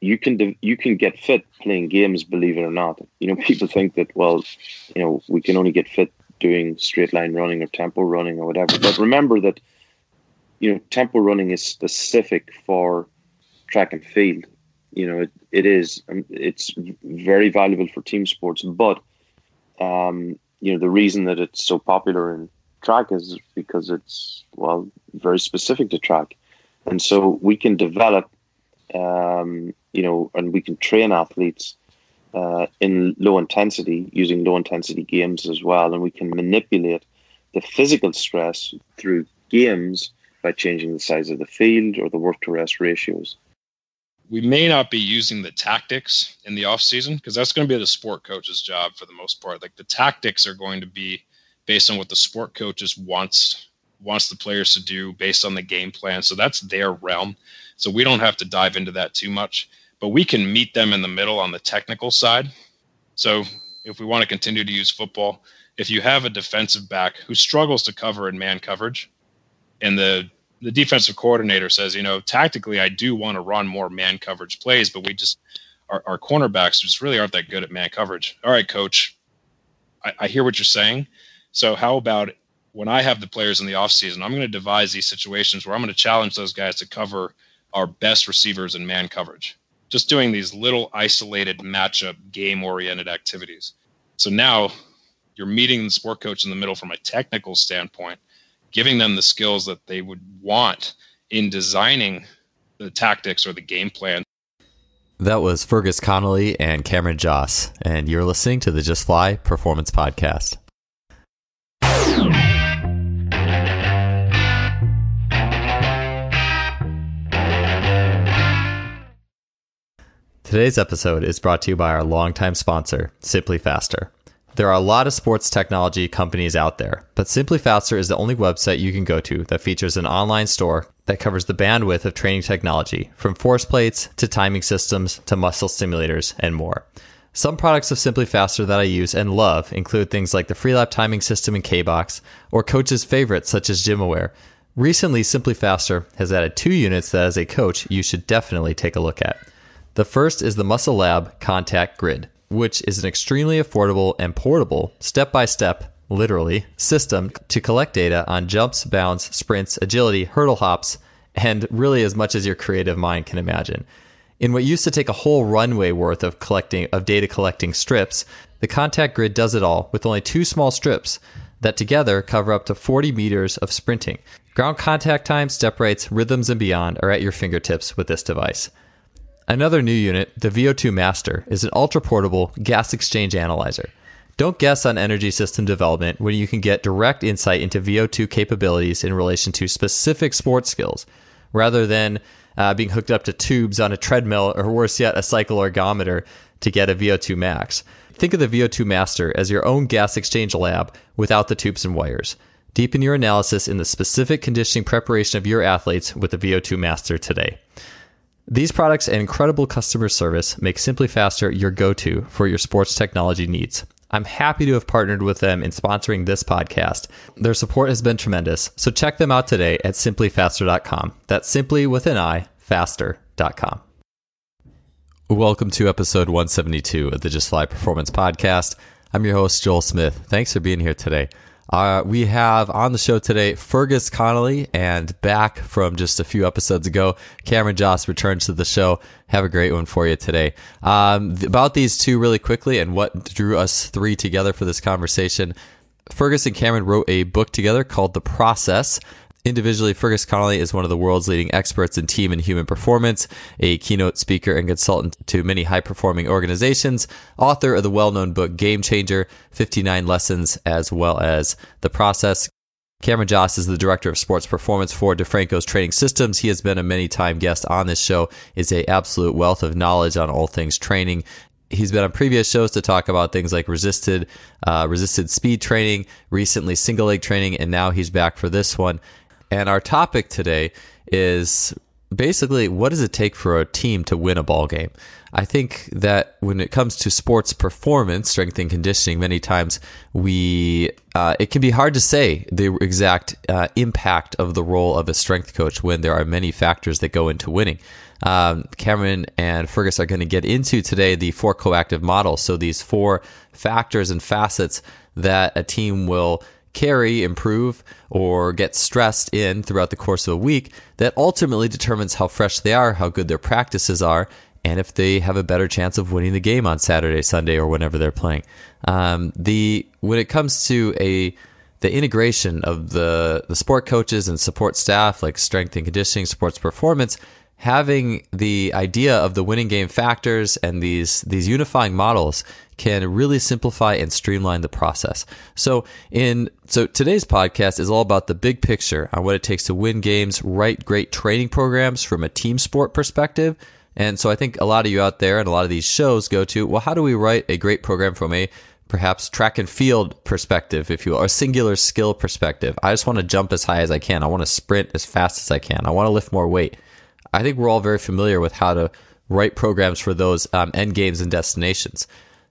you can you can get fit playing games. Believe it or not, you know people think that well, you know we can only get fit doing straight line running or tempo running or whatever. But remember that you know tempo running is specific for track and field. You know it, it is um, it's very valuable for team sports, but um, you know the reason that it's so popular in track is because it's well very specific to track, and so we can develop, um, you know, and we can train athletes uh, in low intensity using low intensity games as well, and we can manipulate the physical stress through games by changing the size of the field or the work to rest ratios. We may not be using the tactics in the off season because that's going to be the sport coach's job for the most part. Like the tactics are going to be based on what the sport coaches wants wants the players to do based on the game plan. So that's their realm. So we don't have to dive into that too much, but we can meet them in the middle on the technical side. So if we want to continue to use football, if you have a defensive back who struggles to cover in man coverage, and the the defensive coordinator says, you know, tactically I do want to run more man coverage plays, but we just our, our cornerbacks just really aren't that good at man coverage. All right, coach, I, I hear what you're saying. So how about when I have the players in the offseason, I'm going to devise these situations where I'm going to challenge those guys to cover our best receivers in man coverage. Just doing these little isolated matchup game oriented activities. So now you're meeting the sport coach in the middle from a technical standpoint, giving them the skills that they would want in designing the tactics or the game plan. That was Fergus Connolly and Cameron Josse, and you're listening to the Just Fly Performance Podcast. Today's episode is brought to you by our longtime sponsor, Simply Faster. There are a lot of sports technology companies out there, but Simply Faster is the only website you can go to that features an online store that covers the bandwidth of training technology, from force plates to timing systems to muscle stimulators and more. Some products of Simply Faster that I use and love include things like the Freelap timing system in K-Box or coaches' favorites such as GymAware. Recently, Simply Faster has added two units that as a coach you should definitely take a look at. The first is the Muscle Lab Contact Grid, which is an extremely affordable and portable, step by step, literally, system to collect data on jumps, bounds, sprints, agility, hurdle hops, and really as much as your creative mind can imagine. In what used to take a whole runway worth of collecting of data collecting strips, the contact grid does it all with only two small strips that together cover up to 40 meters of sprinting. Ground contact time, step rates, rhythms, and beyond are at your fingertips with this device. Another new unit, the VO2 Master, is an ultra portable gas exchange analyzer. Don't guess on energy system development when you can get direct insight into VO2 capabilities in relation to specific sports skills, rather than uh, being hooked up to tubes on a treadmill, or worse yet, a cycle ergometer to get a VO2 max. Think of the VO2 Master as your own gas exchange lab without the tubes and wires. Deepen your analysis in the specific conditioning preparation of your athletes with the VO2 Master today. These products and incredible customer service make Simply Faster your go to for your sports technology needs. I'm happy to have partnered with them in sponsoring this podcast. Their support has been tremendous, so check them out today at simplyfaster.com. That's simply with an I, faster.com. Welcome to episode 172 of the Just Fly Performance Podcast. I'm your host, Joel Smith. Thanks for being here today. Uh, we have on the show today Fergus Connolly, and back from just a few episodes ago, Cameron Josse returns to the show. Have a great one for you today. Um, about these two, really quickly, and what drew us three together for this conversation. Fergus and Cameron wrote a book together called The Process. Individually, Fergus Connolly is one of the world's leading experts in team and human performance, a keynote speaker and consultant to many high performing organizations, author of the well known book Game Changer 59 Lessons, as well as The Process. Cameron Josse is the director of sports performance for DeFranco's Training Systems. He has been a many time guest on this show, is a absolute wealth of knowledge on all things training he's been on previous shows to talk about things like resisted uh, resisted speed training recently single leg training and now he's back for this one and our topic today is basically, what does it take for a team to win a ball game? I think that when it comes to sports performance, strength and conditioning, many times we uh, it can be hard to say the exact uh, impact of the role of a strength coach when there are many factors that go into winning. Um, Cameron and Fergus are going to get into today the four coactive models. So these four factors and facets that a team will carry, improve, or get stressed in throughout the course of a week that ultimately determines how fresh they are, how good their practices are, and if they have a better chance of winning the game on Saturday, Sunday, or whenever they're playing. Um, the when it comes to a the integration of the the sport coaches and support staff like strength and conditioning, sports performance, having the idea of the winning game factors and these these unifying models can really simplify and streamline the process. So in so today's podcast is all about the big picture on what it takes to win games, write great training programs from a team sport perspective. And so I think a lot of you out there and a lot of these shows go to, well, how do we write a great program from a perhaps track and field perspective, if you will, or singular skill perspective? I just want to jump as high as I can. I want to sprint as fast as I can. I want to lift more weight. I think we're all very familiar with how to write programs for those um, end games and destinations.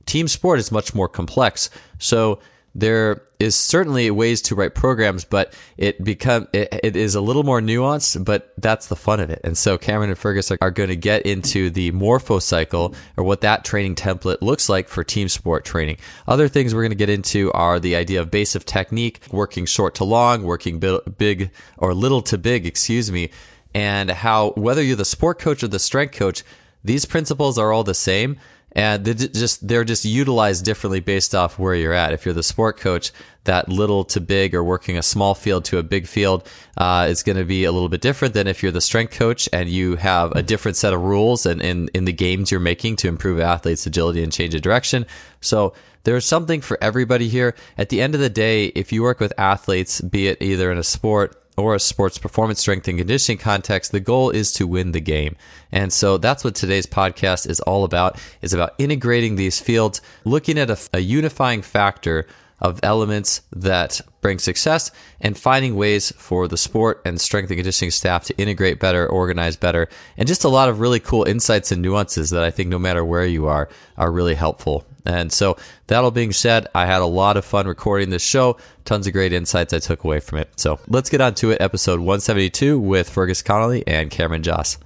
Team sport is much more complex, so there is certainly ways to write programs, but it become it, it is a little more nuanced. But that's the fun of it. And so Cameron and Fergus are, are going to get into the morpho cycle or what that training template looks like for team sport training. Other things we're going to get into are the idea of base of technique, working short to long, working big or little to big, excuse me, and how whether you're the sport coach or the strength coach, these principles are all the same and they just they're just utilized differently based off where you're at. If you're the sport coach, that little to big or working a small field to a big field uh, is going to be a little bit different than if you're the strength coach and you have a different set of rules and in, in the games you're making to improve athletes' agility and change of direction. So there's something for everybody here. At the end of the day, if you work with athletes, be it either in a sport or a sports performance strength and conditioning context, the goal is to win the game. And so that's what today's podcast is all about, is about integrating these fields, looking at a, a unifying factor of elements that bring success and finding ways for the sport and strength and conditioning staff to integrate better, organize better, and just a lot of really cool insights and nuances that I think no matter where you are are really helpful. And so, that all being said, I had a lot of fun recording this show. Tons of great insights I took away from it. So, let's get on to it. Episode 172 with Fergus Connolly and Cameron Josse.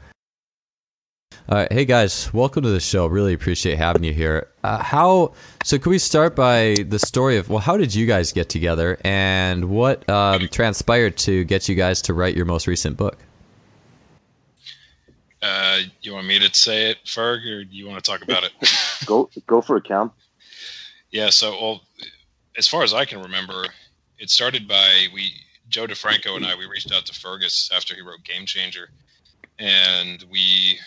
All right, hey guys, welcome to the show. Really appreciate having you here. Uh, how? So, can we start by the story of well, how did you guys get together, and what um, transpired to get you guys to write your most recent book? Uh, you want me to say it, Ferg, or do you want to talk about it? go go for it, Cam. Yeah. So, well, as far as I can remember, it started by we Joe DeFranco and I we reached out to Fergus after he wrote Game Changer, and we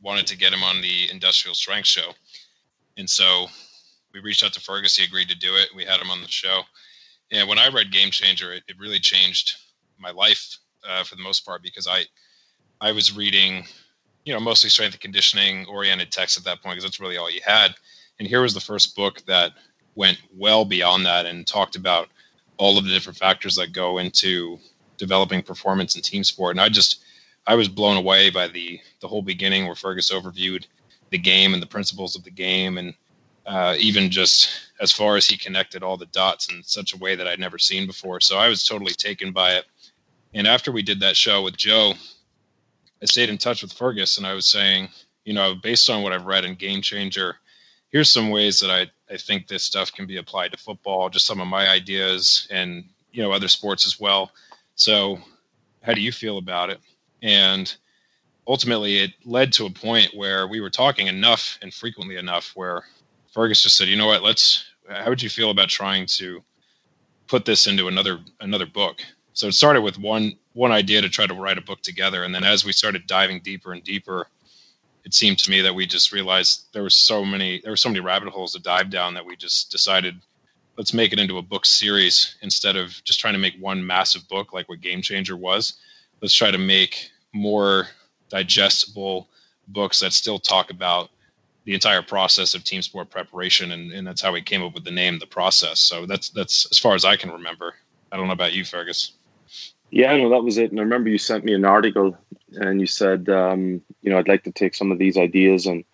wanted to get him on the Industrial Strength Show, and so we reached out to Fergus. He agreed to do it. We had him on the show, and when I read Game Changer, it, it really changed my life uh, for the most part because I I was reading, you know, mostly strength and conditioning oriented text at that point because that's really all you had. And here was the first book that went well beyond that and talked about all of the different factors that go into developing performance in team sport. And I just, I was blown away by the the whole beginning where Fergus overviewed the game and the principles of the game, and uh, even just as far as he connected all the dots in such a way that I'd never seen before. So I was totally taken by it. And after we did that show with Joe, I stayed in touch with Fergus and I was saying, you know, based on what I've read in Game Changer, here's some ways that I, I think this stuff can be applied to football, just some of my ideas and, you know, other sports as well. So, how do you feel about it? And ultimately, it led to a point where we were talking enough and frequently enough where Fergus just said, you know what, let's, how would you feel about trying to put this into another another book so it started with one one idea to try to write a book together. And then as we started diving deeper and deeper it seemed to me that we just realized there were so many there were so many rabbit holes to dive down that we just decided let's make it into a book series instead of just trying to make one massive book like what game changer was. Let's try to make more digestible books that still talk about the entire process of team sport preparation. And, and that's how we came up with the name the process. So that's that's as far as i can remember. I don't know about you fergus yeah, no, that was it. And I remember you sent me an article and you said, um, you know, I'd like to take some of these ideas and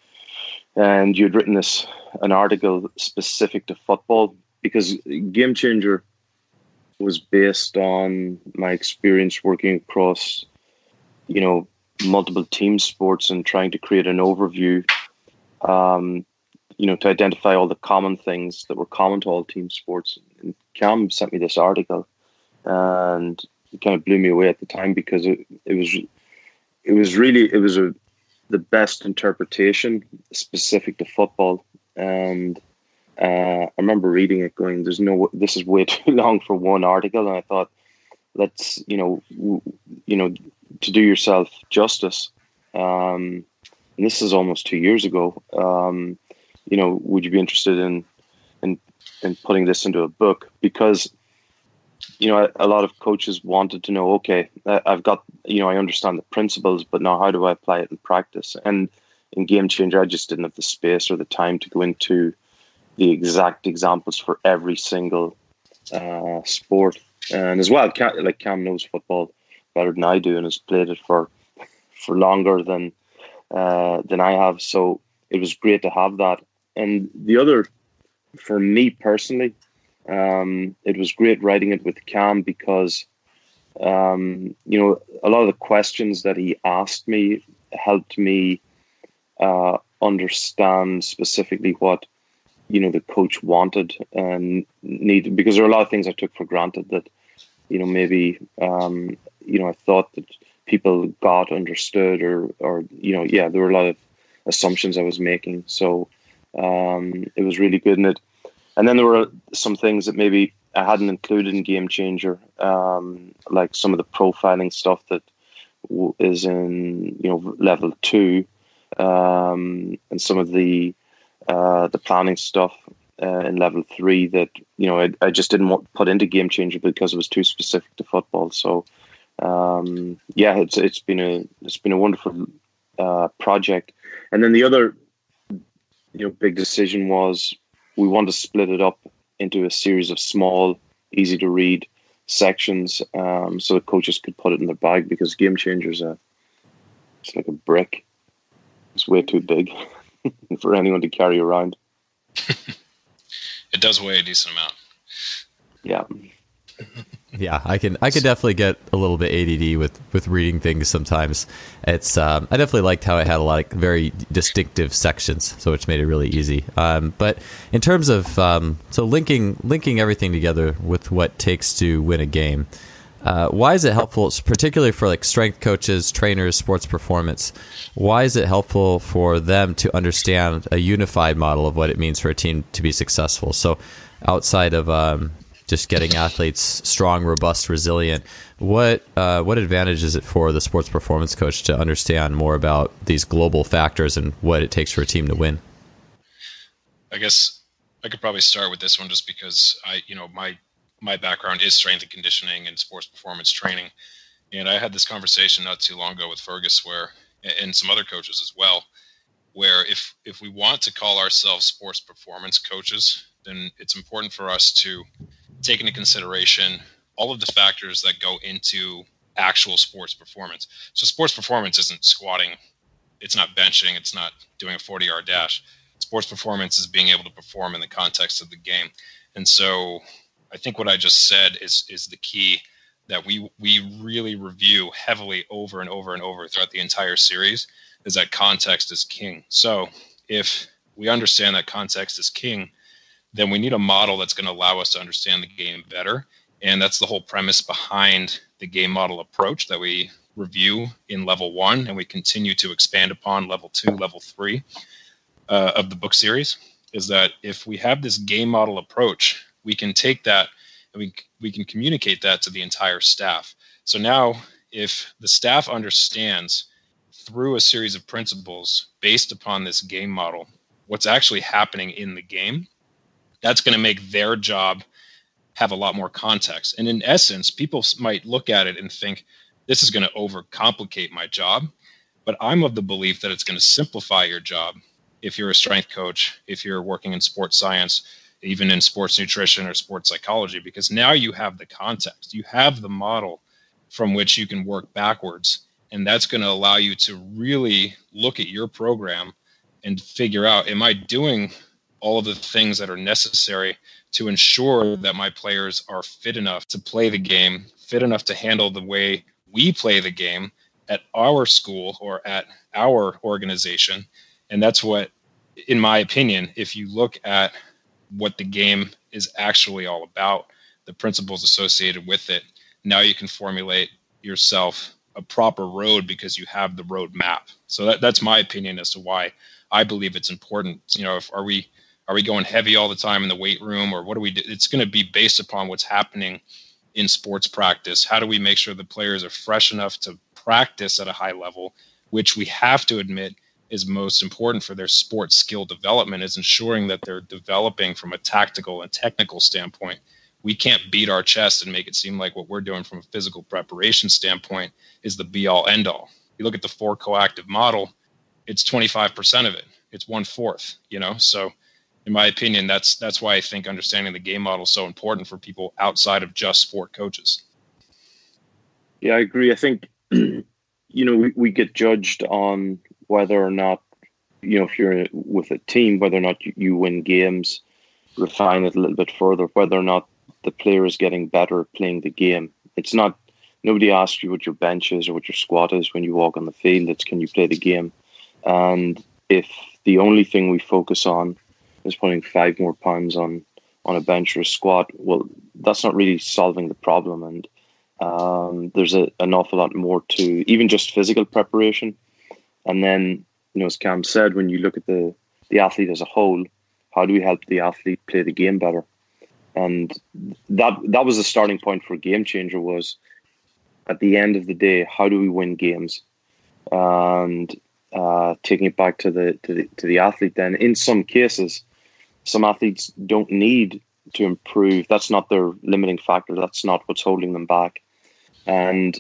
and you'd written this an article specific to football because Game Changer was based on my experience working across, you know, multiple team sports and trying to create an overview, um, you know, to identify all the common things that were common to all team sports. And Cam sent me this article, and it kind of blew me away at the time because it, it was it was really it was a the best interpretation specific to football. And uh, I remember reading it going there's no this is way too long for one article. And I thought let's you know w- you know to do yourself justice. Um, and this is almost two years ago. Um, you know would you be interested in in in putting this into a book? Because you know, a, lot of coaches wanted to know, okay, I've got, you know, I understand the principles, but now how do I apply it in practice? And in Game Changer, I just didn't have the space or the time to go into the exact examples for every single uh, sport. And as well, like Cam knows football better than I do and has played it for for longer than uh, than I have. So it was great to have that. And the other, for me personally, um, it was great writing it with Cam because, um, you know, a lot of the questions that he asked me helped me uh, understand specifically what, you know, the coach wanted and needed. Because there are a lot of things I took for granted that, you know, maybe, um, you know, I thought that people got understood or, or, you know, yeah, there were a lot of assumptions I was making. So um, it was really good. And it, and then there were some things that maybe I hadn't included in Game Changer, um, like some of the profiling stuff that w- is in you know level two, um, and some of the uh, the planning stuff uh, in level three that you know I, I just didn't want put into Game Changer because it was too specific to football. So um, yeah, it's it's been a it's been a wonderful uh, project. And then the other you know big decision was we want to split it up into a series of small, easy to read sections um, so the coaches could put it in their bag because Game Changers a it's like a brick. It's way too big for anyone to carry around. it does weigh a decent amount. Yeah. Yeah, I can I can definitely get a little bit ADD with with reading things sometimes. It's um, I definitely liked how it had a lot of very distinctive sections, so which made it really easy. Um, but in terms of um, so linking linking everything together with what takes to win a game, uh, why is it helpful, particularly for like strength coaches, trainers, sports performance? Why is it helpful for them to understand a unified model of what it means for a team to be successful? So outside of um, just getting athletes strong, robust, resilient. What uh, what advantage is it for the sports performance coach to understand more about these global factors and what it takes for a team to win? I guess I could probably start with this one just because I, you know, my my background is strength and conditioning and sports performance training, and I had this conversation not too long ago with Fergus, where and some other coaches as well, where if if we want to call ourselves sports performance coaches, then it's important for us to take into consideration all of the factors that go into actual sports performance. So sports performance isn't squatting, it's not benching, it's not doing a 40 yard dash. Sports performance is being able to perform in the context of the game. And so I think what I just said is is the key that we we really review heavily over and over and over throughout the entire series is that context is king. So if we understand that context is king, then we need a model that's going to allow us to understand the game better. And that's the whole premise behind the game model approach that we review in level one and we continue to expand upon level two, level three uh, of the book series. Is that if we have this game model approach, we can take that and we, we can communicate that to the entire staff. So now, if the staff understands through a series of principles based upon this game model what's actually happening in the game, that's going to make their job have a lot more context. And in essence, people might look at it and think, this is going to overcomplicate my job. But I'm of the belief that it's going to simplify your job if you're a strength coach, if you're working in sports science, even in sports nutrition or sports psychology, because now you have the context, you have the model from which you can work backwards And that's going to allow you to really look at your program and figure out am I doing all of the things that are necessary to ensure that my players are fit enough to play the game, fit enough to handle the way we play the game at our school or at our organization. And that's what, in my opinion, if you look at what the game is actually all about, the principles associated with it, now you can formulate yourself a proper road because you have the road map. So that, that's my opinion as to why I believe it's important. You know, if are we are we going heavy all the time in the weight room or what do we do? It's going to be based upon what's happening in sports practice. How do we make sure the players are fresh enough to practice at a high level, which we have to admit is most important for their sports skill development is ensuring that they're developing from a tactical and technical standpoint. We can't beat our chest and make it seem like what we're doing from a physical preparation standpoint is the be all end all. You look at the four coactive model, it's 25% of it. It's one fourth, you know? So in my opinion, that's that's why I think understanding the game model is so important for people outside of just sport coaches. Yeah, I agree. I think you know we, we get judged on whether or not you know if you're with a team whether or not you, you win games. Refine it a little bit further, whether or not the player is getting better playing the game. It's not nobody asks you what your bench is or what your squat is when you walk on the field. It's can you play the game, and if the only thing we focus on is putting five more pounds on on a bench or a squat, well, that's not really solving the problem. And um, there's a, an awful lot more to even just physical preparation. And then, you know, as Cam said, when you look at the the athlete as a whole, how do we help the athlete play the game better? And that that was the starting point for Game Changer. Was at the end of the day, how do we win games? And uh, taking it back to the to the to the athlete, then in some cases, some athletes don't need to improve. That's not their limiting factor. That's not what's holding them back. And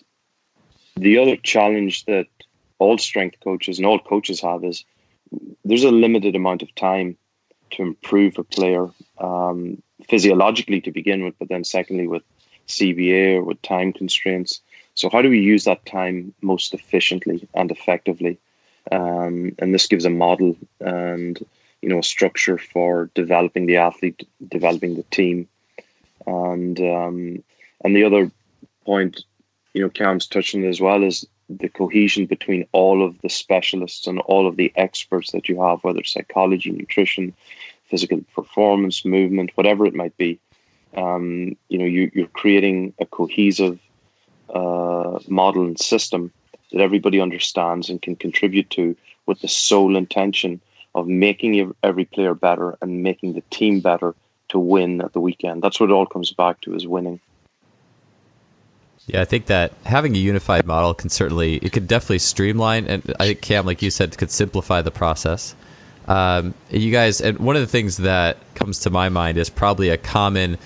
the other challenge that all strength coaches and all coaches have is there's a limited amount of time to improve a player um, physiologically to begin with, but then secondly with CBA or with time constraints. So how do we use that time most efficiently and effectively? Um, and this gives a model and you know structure for developing the athlete, developing the team, and um, and the other point, you know, Cam's touching as well is the cohesion between all of the specialists and all of the experts that you have, whether psychology, nutrition, physical performance, movement, whatever it might be. Um, you know, you, you're creating a cohesive uh, model and system that everybody understands and can contribute to with the sole intention of making every player better and making the team better to win at the weekend. That's what it all comes back to is winning. Yeah, I think that having a unified model can certainly it could definitely streamline and I think Cam, like you said, could simplify the process. Um, you guys, and one of the things that comes to my mind is probably a common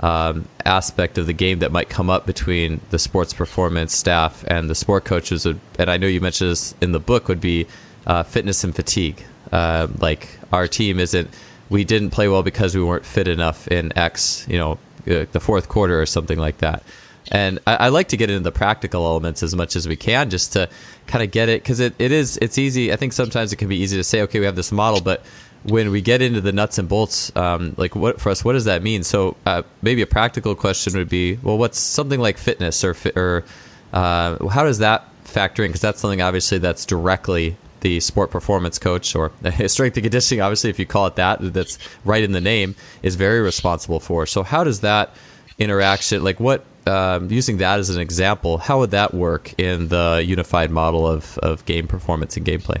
um, aspect of the game that might come up between the sports performance staff and the sport coaches. And I know you mentioned this in the book would be uh, fitness and fatigue. Uh, like our team isn't, we didn't play well because we weren't fit enough in X, you know, uh, the fourth quarter or something like that. And I, I, like to get into the practical elements as much as we can, just to kind of get it, because it, it is it's easy. I think sometimes it can be easy to say, okay, we have this model, but when we get into the nuts and bolts, um, like what for us, what does that mean? So uh, maybe a practical question would be, well, what's something like fitness or or uh, how does that factor in? Because that's something obviously that's directly the sport performance coach or strength and conditioning, obviously, if you call it that, that's right in the name, is very responsible for. So, how does that interaction, like what, um, using that as an example, how would that work in the unified model of, of game performance and gameplay?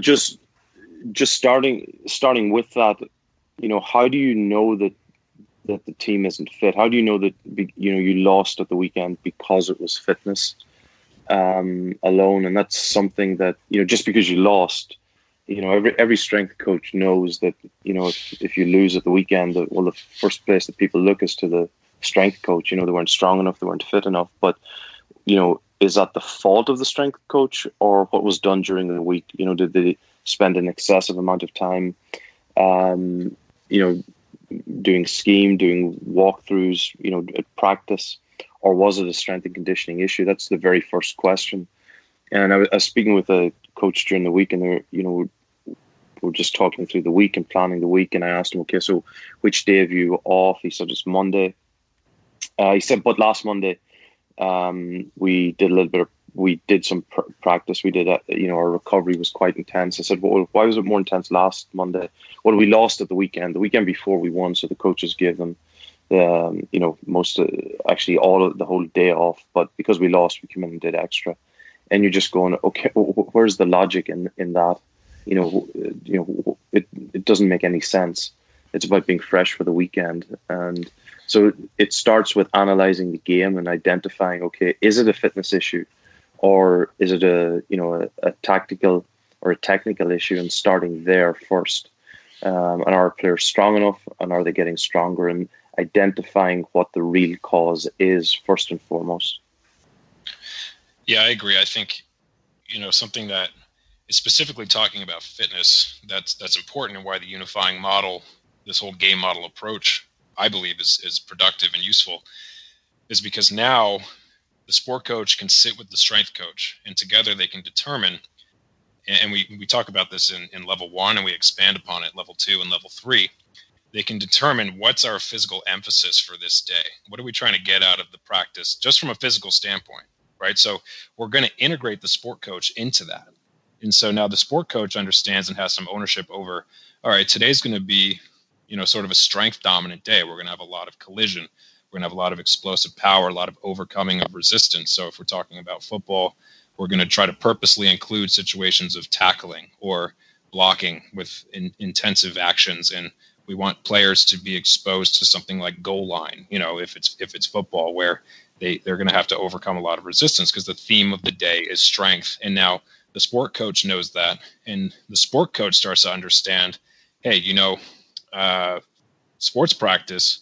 Just just starting starting with that, you know, how do you know that that the team isn't fit? How do you know that you know you lost at the weekend because it was fitness? Um, alone, and that's something that you know just because you lost, you know every every strength coach knows that you know if, if you lose at the weekend, well the first place that people look is to the strength coach. You know they weren't strong enough, they weren't fit enough, but you know is that the fault of the strength coach or what was done during the week? You know did they spend an excessive amount of time, um, you know, doing scheme, doing walkthroughs, you know, at practice? Or was it a strength and conditioning issue? That's the very first question. And I was, I was speaking with a coach during the week, and they're, you know, we're just talking through the week and planning the week. And I asked him, okay, so which day have you off? He said it's Monday. Uh, he said, but last Monday um, we did a little bit of we did some pr- practice. We did, a, you know, our recovery was quite intense. I said, well, why was it more intense last Monday? Well, we lost at the weekend. The weekend before we won, so the coaches gave them, um, you know, most uh, actually all of the whole day off. But because we lost, we came in and did extra. And you're just going, okay, where's the logic in in that? You know, you know, it it doesn't make any sense. It's about being fresh for the weekend and. So it starts with analyzing the game and identifying, okay, is it a fitness issue? or is it a you know a, a tactical or a technical issue and starting there first um, and are players strong enough and are they getting stronger and identifying what the real cause is first and foremost. Yeah i agree. I think you know something that is specifically talking about fitness that's that's important and why the unifying model this whole game model approach i believe is is productive and useful is because now the sport coach can sit with the strength coach and together they can determine and we, we talk about this in, in level one and we expand upon it level two and level three they can determine what's our physical emphasis for this day. What are we trying to get out of the practice just from a physical standpoint right? So we're going to integrate the sport coach into that. And so now the sport coach understands and has some ownership over all right today's going to be you know sort of a strength dominant day. We're going to have a lot of collision. We're going to have a lot of explosive power, a lot of overcoming of resistance. So if we're talking about football, we're going to try to purposely include situations of tackling or blocking with in, intensive actions and we want players to be exposed to something like goal line you know if it's if it's football where they they're going to have to overcome a lot of resistance because the theme of the day is strength and now the sport coach knows that and the sport coach starts to understand hey you know uh, sports practice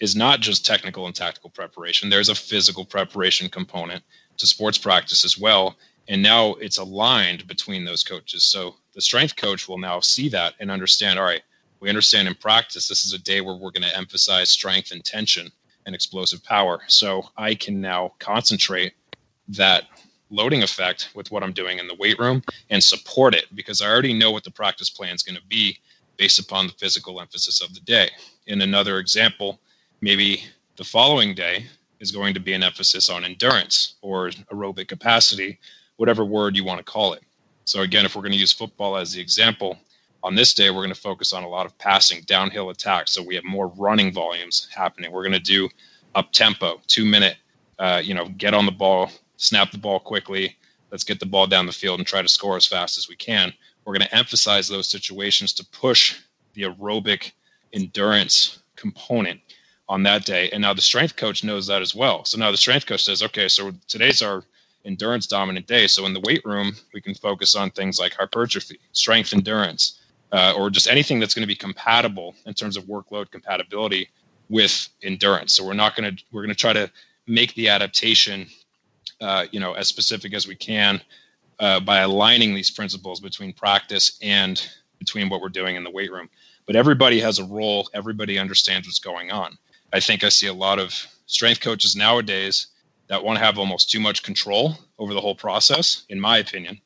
is not just technical and tactical preparation. There's a physical preparation component to sports practice as well. And now it's aligned between those coaches. So the strength coach will now see that and understand all right, we understand in practice, this is a day where we're going to emphasize strength and tension and explosive power. So I can now concentrate that loading effect with what I'm doing in the weight room and support it because I already know what the practice plan is going to be based upon the physical emphasis of the day. In another example, maybe the following day is going to be an emphasis on endurance or aerobic capacity, whatever word you want to call it. So, again, if we're going to use football as the example, on this day, we're going to focus on a lot of passing, downhill attacks. So, we have more running volumes happening. We're going to do up tempo, two minute, uh, you know, get on the ball, snap the ball quickly. Let's get the ball down the field and try to score as fast as we can. We're going to emphasize those situations to push the aerobic endurance component on that day. And now the strength coach knows that as well. So now the strength coach says, okay, so today's our endurance dominant day. So in the weight room, we can focus on things like hypertrophy, strength endurance, uh, or just anything that's going to be compatible in terms of workload compatibility with endurance. So we're not going to we're going to try to make the adaptation, uh, you know, as specific as we can uh, by aligning these principles between practice and between what we're doing in the weight room. But everybody has a role. Everybody understands what's going on. I think I see a lot of strength coaches nowadays that want to have almost too much control over the whole process, in my opinion,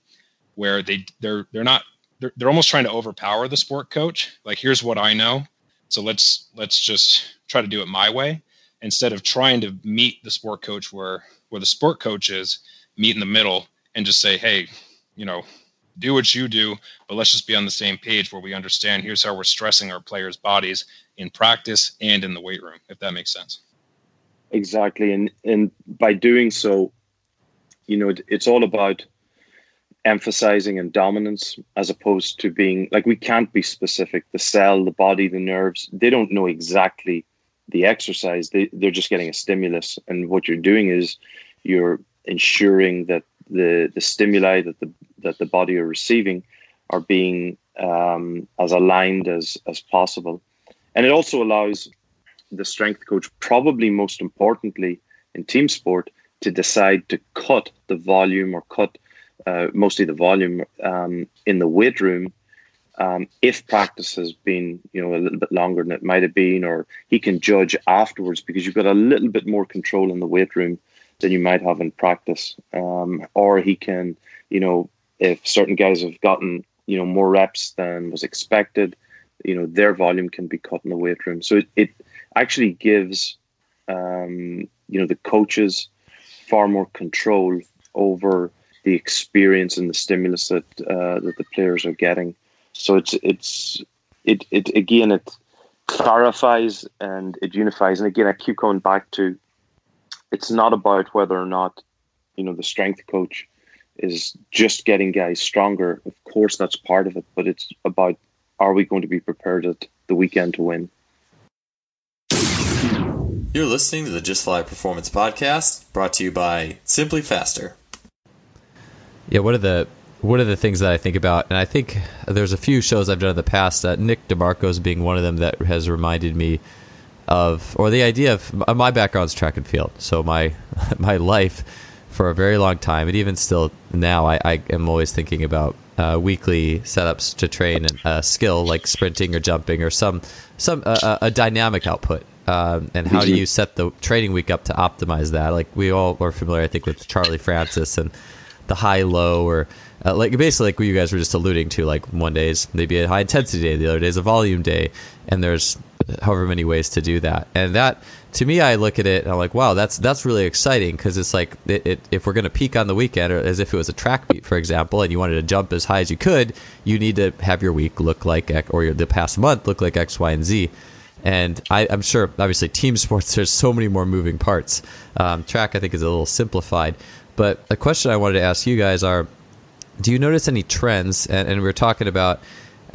where they they're they're not they're, they're almost trying to overpower the sport coach. Like, here's what I know, so let's let's just try to do it my way instead of trying to meet the sport coach where where the sport coach is, meet in the middle and just say, hey, you know, do what you do, but let's just be on the same page where we understand here's how we're stressing our players' bodies in practice and in the weight room, if that makes sense. Exactly. And and by doing so, you know, it's all about emphasizing and dominance as opposed to being like we can't be specific. The cell, the body, the nerves, they don't know exactly the exercise. They they're just getting a stimulus. And what you're doing is you're ensuring that the the stimuli that the that the body are receiving are being um, as aligned as as possible, and it also allows the strength coach, probably most importantly in team sport, to decide to cut the volume or cut uh, mostly the volume um, in the weight room um, if practice has been you know a little bit longer than it might have been, or he can judge afterwards because you've got a little bit more control in the weight room than you might have in practice, um, or he can you know if certain guys have gotten you know more reps than was expected, you know their volume can be cut in the weight room. So it, it actually gives um, you know the coaches far more control over the experience and the stimulus that uh, that the players are getting. So it's it's it it again it clarifies and it unifies. And again, I keep coming back to it's not about whether or not you know the strength coach is just getting guys stronger. Of course, that's part of it, but it's about are we going to be prepared at the weekend to win. You're listening to the Just Fly Performance Podcast, brought to you by Simply Faster. Yeah, what are the one of the things that I think about, and I think there's a few shows I've done in the past, uh, Nick DeMarco's being one of them that has reminded me of, or the idea of my background's track and field. So my my life for a very long time, and even still now, I, I am always thinking about uh, weekly setups to train a skill like sprinting or jumping or some some uh, a dynamic output. Um, and how do you set the training week up to optimize that? Like we all are familiar, I think, with Charlie Francis and the high low or uh, like basically like what you guys were just alluding to like one day is maybe a high intensity day the other day is a volume day and there's however many ways to do that and that to me i look at it and i'm like wow that's that's really exciting because it's like it, it, if we're going to peak on the weekend or as if it was a track meet for example and you wanted to jump as high as you could you need to have your week look like or your, the past month look like x y and z and I, am sure, obviously, team sports, there's so many more moving parts. Um, track, I think, is a little simplified. But a question I wanted to ask you guys are do you notice any trends? And, and we are talking about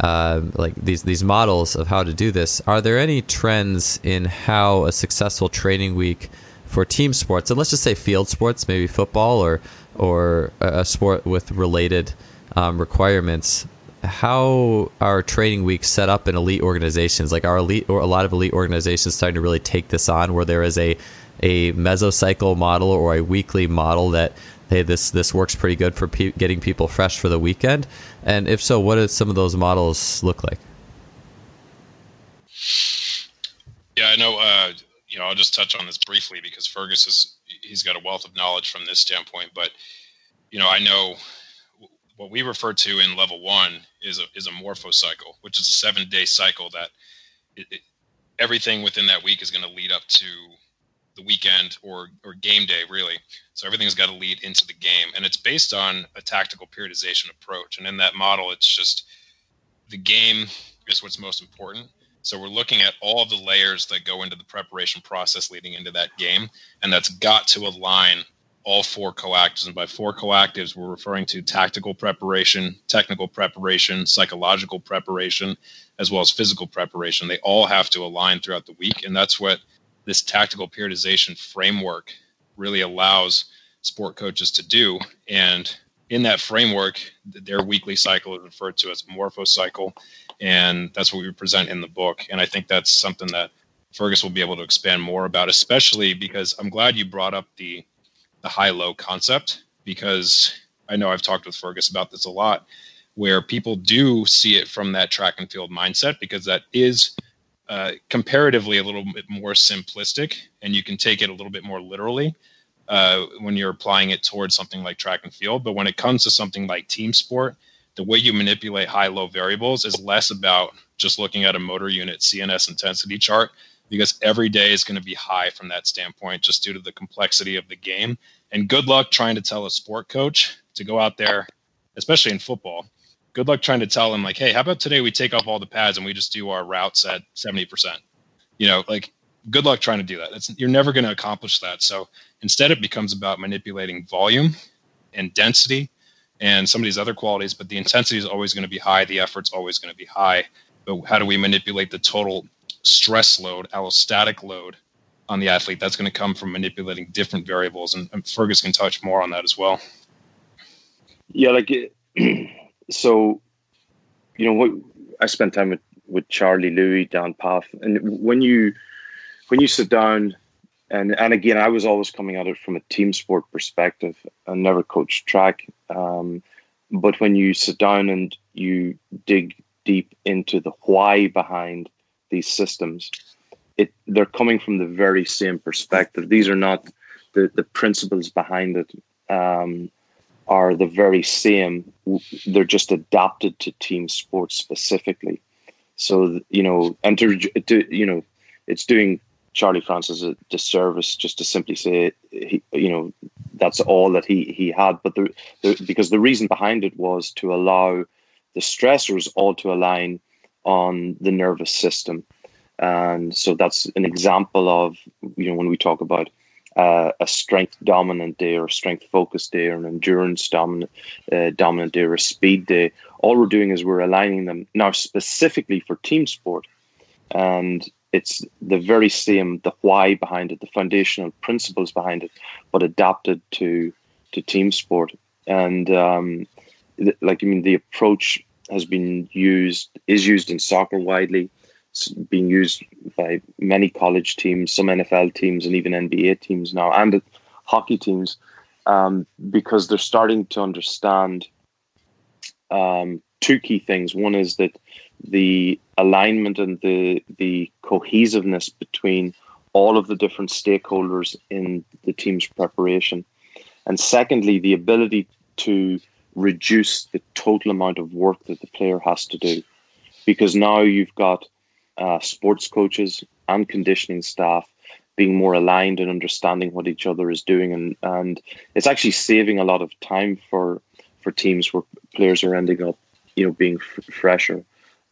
uh, like these these models of how to do this. Are there any trends in how a successful training week for team sports, and let's just say field sports, maybe football or or a sport with related um, requirements? How are training weeks set up in elite organizations? Like are elite or a lot of elite organizations starting to really take this on, where there is a a mesocycle model or a weekly model that hey, this this works pretty good for pe- getting people fresh for the weekend? And if so, what do some of those models look like? Yeah, I know. Uh, you know, I'll just touch on this briefly because Fergus is he's got a wealth of knowledge from this standpoint. But you know, I know what we refer to in level one is a is a morpho cycle, which is a seven day cycle that it, it, everything within that week is going to lead up to the weekend or or game day really. So everything's got to lead into the game, and it's based on a tactical periodization approach. And in that model, it's just the game is what's most important. So we're looking at all the layers that go into the preparation process leading into that game, and that's got to align all four coactives. And by four coactives, we're referring to tactical preparation, technical preparation, psychological preparation, as well as physical preparation. They all have to align throughout the week, and that's what this tactical periodization framework really allows sport coaches to do. And in that framework, their weekly cycle is referred to as morpho cycle. And that's what we present in the book. And I think that's something that Fergus will be able to expand more about, especially because I'm glad you brought up the the high low concept because I know I've talked with Fergus about this a lot, where people do see it from that track and field mindset because that is uh, comparatively a little bit more simplistic, and you can take it a little bit more literally uh, when you're applying it towards something like track and field. But when it comes to something like team sport, the way you manipulate high low variables is less about just looking at a motor unit CNS intensity chart because every day is going to be high from that standpoint just due to the complexity of the game. And good luck trying to tell a sport coach to go out there, especially in football, good luck trying to tell them like, hey, how about today we take off all the pads and we just do our routes at 70%? You know, like good luck trying to do that. You're never going to accomplish that. So instead, it becomes about manipulating volume and density and some of these other qualities, but the intensity is always going to be high. The effort's always going to be high. But how do we manipulate the total stress load, allostatic load on the athlete? That's going to come from manipulating different variables. And, and Fergus can touch more on that as well. Yeah, like so you know what I spent time with with Charlie Louis, Dan Pfaff, and when you when you sit down and and again, I was always coming at it from a team sport perspective. I never coached track, um, but when you sit down and you dig deep into the why behind these systems, it they're coming from the very same perspective. These are not the, the principles behind it um, are the very same. They're just adapted to team sports specifically. So you know, and to, to you know, it's doing Charlie Francis a disservice just to simply say, he, you know, that's all that he he had. But the, the because the reason behind it was to allow the stressors all to align on the nervous system, and so that's an example of you know when we talk about uh, a strength dominant day or a strength focused day or an endurance dominant uh, dominant day or a speed day. All we're doing is we're aligning them now specifically for team sport, and it's the very same the why behind it, the foundational principles behind it, but adapted to to team sport. And um, like I mean, the approach has been used is used in soccer widely. Being used by many college teams, some NFL teams, and even NBA teams now, and hockey teams, um, because they're starting to understand um, two key things. One is that the alignment and the the cohesiveness between all of the different stakeholders in the team's preparation, and secondly, the ability to reduce the total amount of work that the player has to do, because now you've got uh, sports coaches and conditioning staff being more aligned and understanding what each other is doing. And and it's actually saving a lot of time for for teams where players are ending up you know being f- fresher.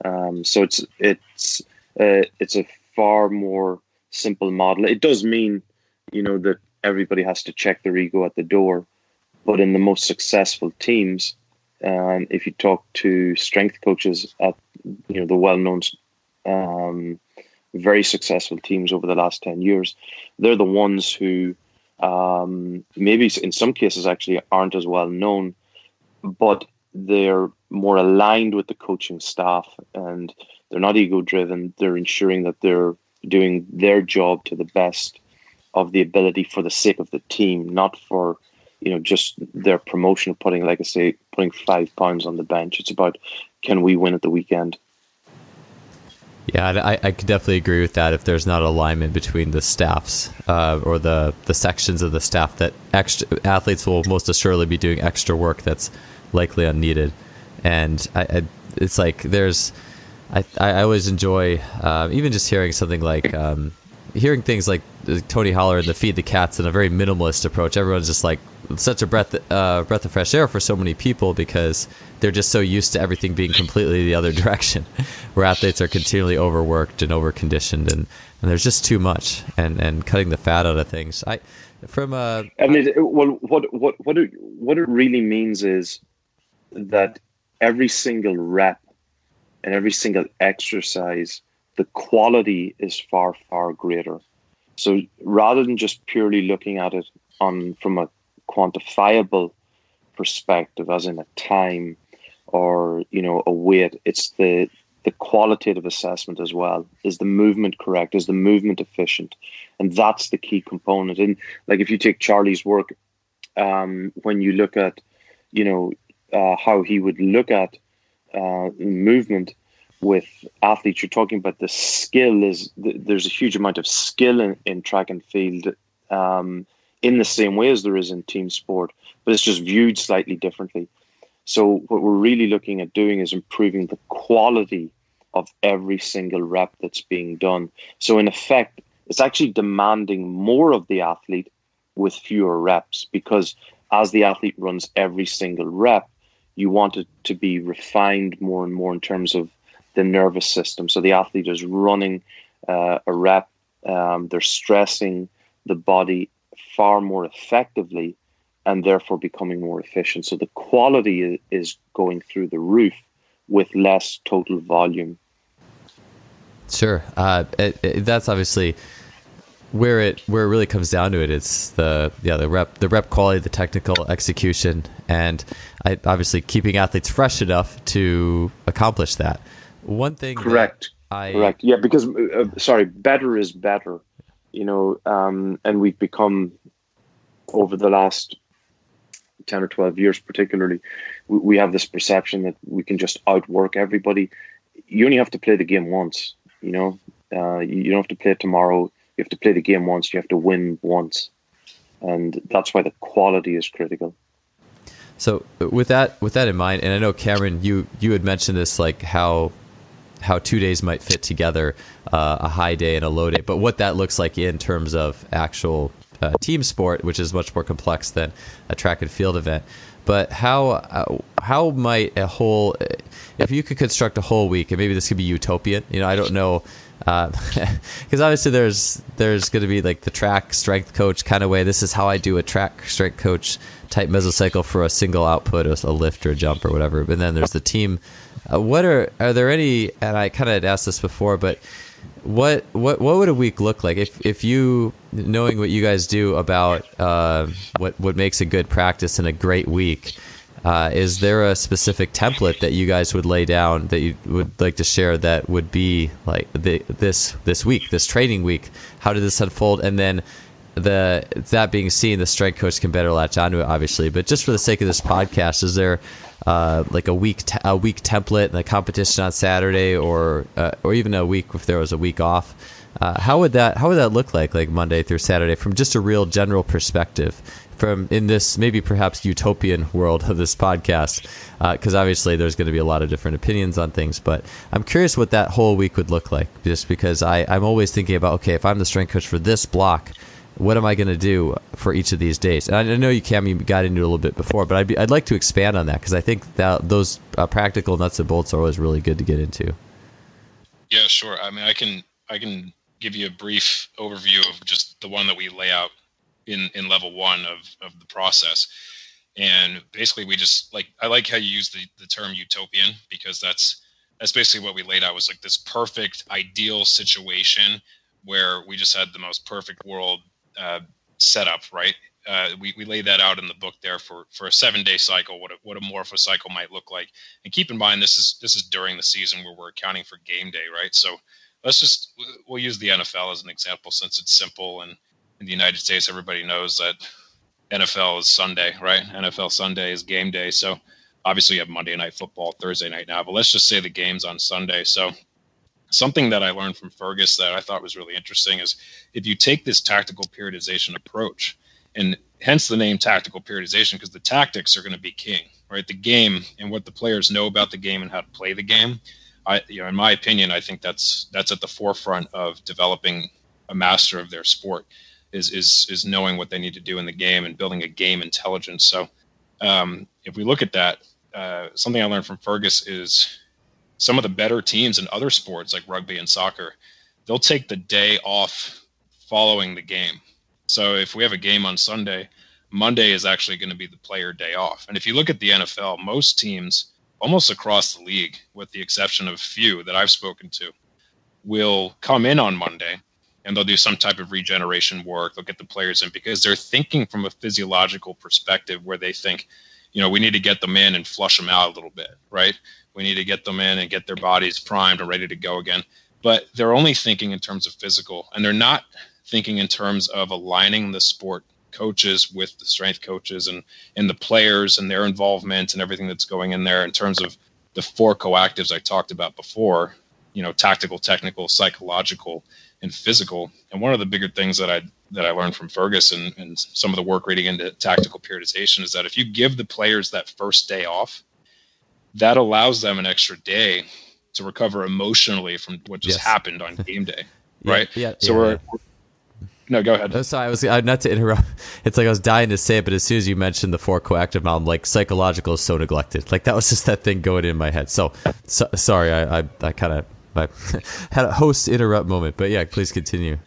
Um, so it's it's uh, it's a far more simple model. It does mean, you know, that everybody has to check their ego at the door, but in the most successful teams, um, if you talk to strength coaches at you know the well-known, um, very successful teams over the last ten years, they're the ones who um, maybe in some cases actually aren't as well known, but they're more aligned with the coaching staff and they're not ego driven. They're ensuring that they're doing their job to the best of the ability for the sake of the team, not for you know just their promotion putting like I say putting five pounds on the bench. It's about can we win at the weekend. Yeah, I, I could definitely agree with that. If there's not alignment between the staffs uh, or the the sections of the staff, that extra athletes will most assuredly be doing extra work that's likely unneeded. And I, I, it's like there's, I, I always enjoy uh, even just hearing something like um, hearing things like Tony Holler and the Feed the Cats in a very minimalist approach. Everyone's just like such a breath uh, breath of fresh air for so many people because they're just so used to everything being completely the other direction, where athletes are continually overworked and overconditioned, and, and there's just too much, and, and cutting the fat out of things. I from a I mean, well, what what what it, what it really means is that every single rep and every single exercise, the quality is far, far greater. So rather than just purely looking at it on from a quantifiable perspective, as in a time or you know a weight, it's the the qualitative assessment as well. Is the movement correct? Is the movement efficient? And that's the key component. And like if you take Charlie's work, um, when you look at, you know, uh, how he would look at uh, movement with athletes. You're talking about the skill is there's a huge amount of skill in, in track and field um, in the same way as there is in team sport, but it's just viewed slightly differently. So what we're really looking at doing is improving the quality of every single rep that's being done. So in effect, it's actually demanding more of the athlete with fewer reps because as the athlete runs every single rep, you want it to be refined more and more in terms of the nervous system. So the athlete is running uh, a rep, um, they're stressing the body far more effectively and therefore becoming more efficient. So the quality is going through the roof with less total volume. Sure. Uh, it, it, that's obviously where it where it really comes down to it, it's the yeah the rep the rep quality, the technical execution, and I, obviously keeping athletes fresh enough to accomplish that. One thing, correct, I, correct, yeah, because uh, sorry, better is better, you know, um, and we've become over the last ten or twelve years, particularly, we, we have this perception that we can just outwork everybody you only have to play the game once. You know, uh, you don't have to play it tomorrow. You have to play the game once. You have to win once, and that's why the quality is critical. So with that with that in mind, and I know Cameron, you you had mentioned this like how how two days might fit together, uh, a high day and a low day, but what that looks like in terms of actual uh, team sport, which is much more complex than a track and field event. But how uh, how might a whole if you could construct a whole week, and maybe this could be utopian. You know, I don't know because uh, obviously there's there's going to be like the track strength coach kind of way. This is how I do a track strength coach type mesocycle for a single output, a, lift or a jump or whatever. But then there's the team. Uh, what are are there any? And I kind of asked this before, but what what what would a week look like if if you knowing what you guys do about uh, what what makes a good practice and a great week? Uh, is there a specific template that you guys would lay down that you would like to share that would be like the, this this week, this training week? How did this unfold? And then the that being seen, the strength coach can better latch onto it, obviously. But just for the sake of this podcast, is there uh, like a week te- a week template and a competition on Saturday, or uh, or even a week if there was a week off? Uh, how would that how would that look like like Monday through Saturday from just a real general perspective? From in this maybe perhaps utopian world of this podcast because uh, obviously there's going to be a lot of different opinions on things but i'm curious what that whole week would look like just because I, i'm always thinking about okay if i'm the strength coach for this block what am i going to do for each of these days? And i know you cam you got into a little bit before but i'd, be, I'd like to expand on that because i think that those uh, practical nuts and bolts are always really good to get into. Yeah sure. I mean i can i can give you a brief overview of just the one that we lay out in in level one of of the process. And basically we just like i like how you use the, the term utopian because that's that's basically what we laid out was like this perfect ideal situation where we just had the most perfect world uh, set up right? Uh, we, we laid that out in the book there for for a seven day cycle what a, what a morpho cycle might look like. And keep in mind this is this is during the season where we're accounting for game day right? So let's just we'll use the nfl as an example since it's simple and in the United States, everybody knows that NFL is Sunday, right? NFL Sunday is game day. So obviously you have Monday night football, Thursday night now, but let's just say the game's on Sunday. So something that I learned from Fergus that I thought was really interesting is if you take this tactical periodization approach, and hence the name tactical periodization, because the tactics are going to be king, right? The game and what the players know about the game and how to play the game. I, you know, in my opinion, I think that's that's at the forefront of developing a master of their sport is is is knowing what they need to do in the game and building a game intelligence. So um, if we look at that, uh, something I learned from Fergus is some of the better teams in other sports like rugby and soccer, they'll take the day off following the game. So if we have a game on Sunday, Monday is actually going to be the player day off. And if you look at the NFL, most teams almost across the league, with the exception of a few that I've spoken to, will come in on Monday and they'll do some type of regeneration work. They'll get the players in because they're thinking from a physiological perspective where they think, you know, we need to get them in and flush them out a little bit, right? We need to get them in and get their bodies primed and ready to go again. But they're only thinking in terms of physical, and they're not thinking in terms of aligning the sport coaches with the strength coaches and and the players and their involvement and everything that's going in there in terms of the four coactives I talked about before, you know, tactical, technical, psychological, and physical. And one of the bigger things that I that I learned from Fergus and, and some of the work reading into tactical periodization is that if you give the players that first day off, that allows them an extra day to recover emotionally from what just yes. happened on game day. Right. yeah, yeah, so yeah, we're, we're no, go ahead. Oh, sorry, I was I, not to interrupt. It's like I was dying to say it, but as soon as you mentioned the four coactive model, like psychological is so neglected. Like that was just that thing going in my head. So, so sorry, I I, I kind of I had a host interrupt moment, but yeah, please continue.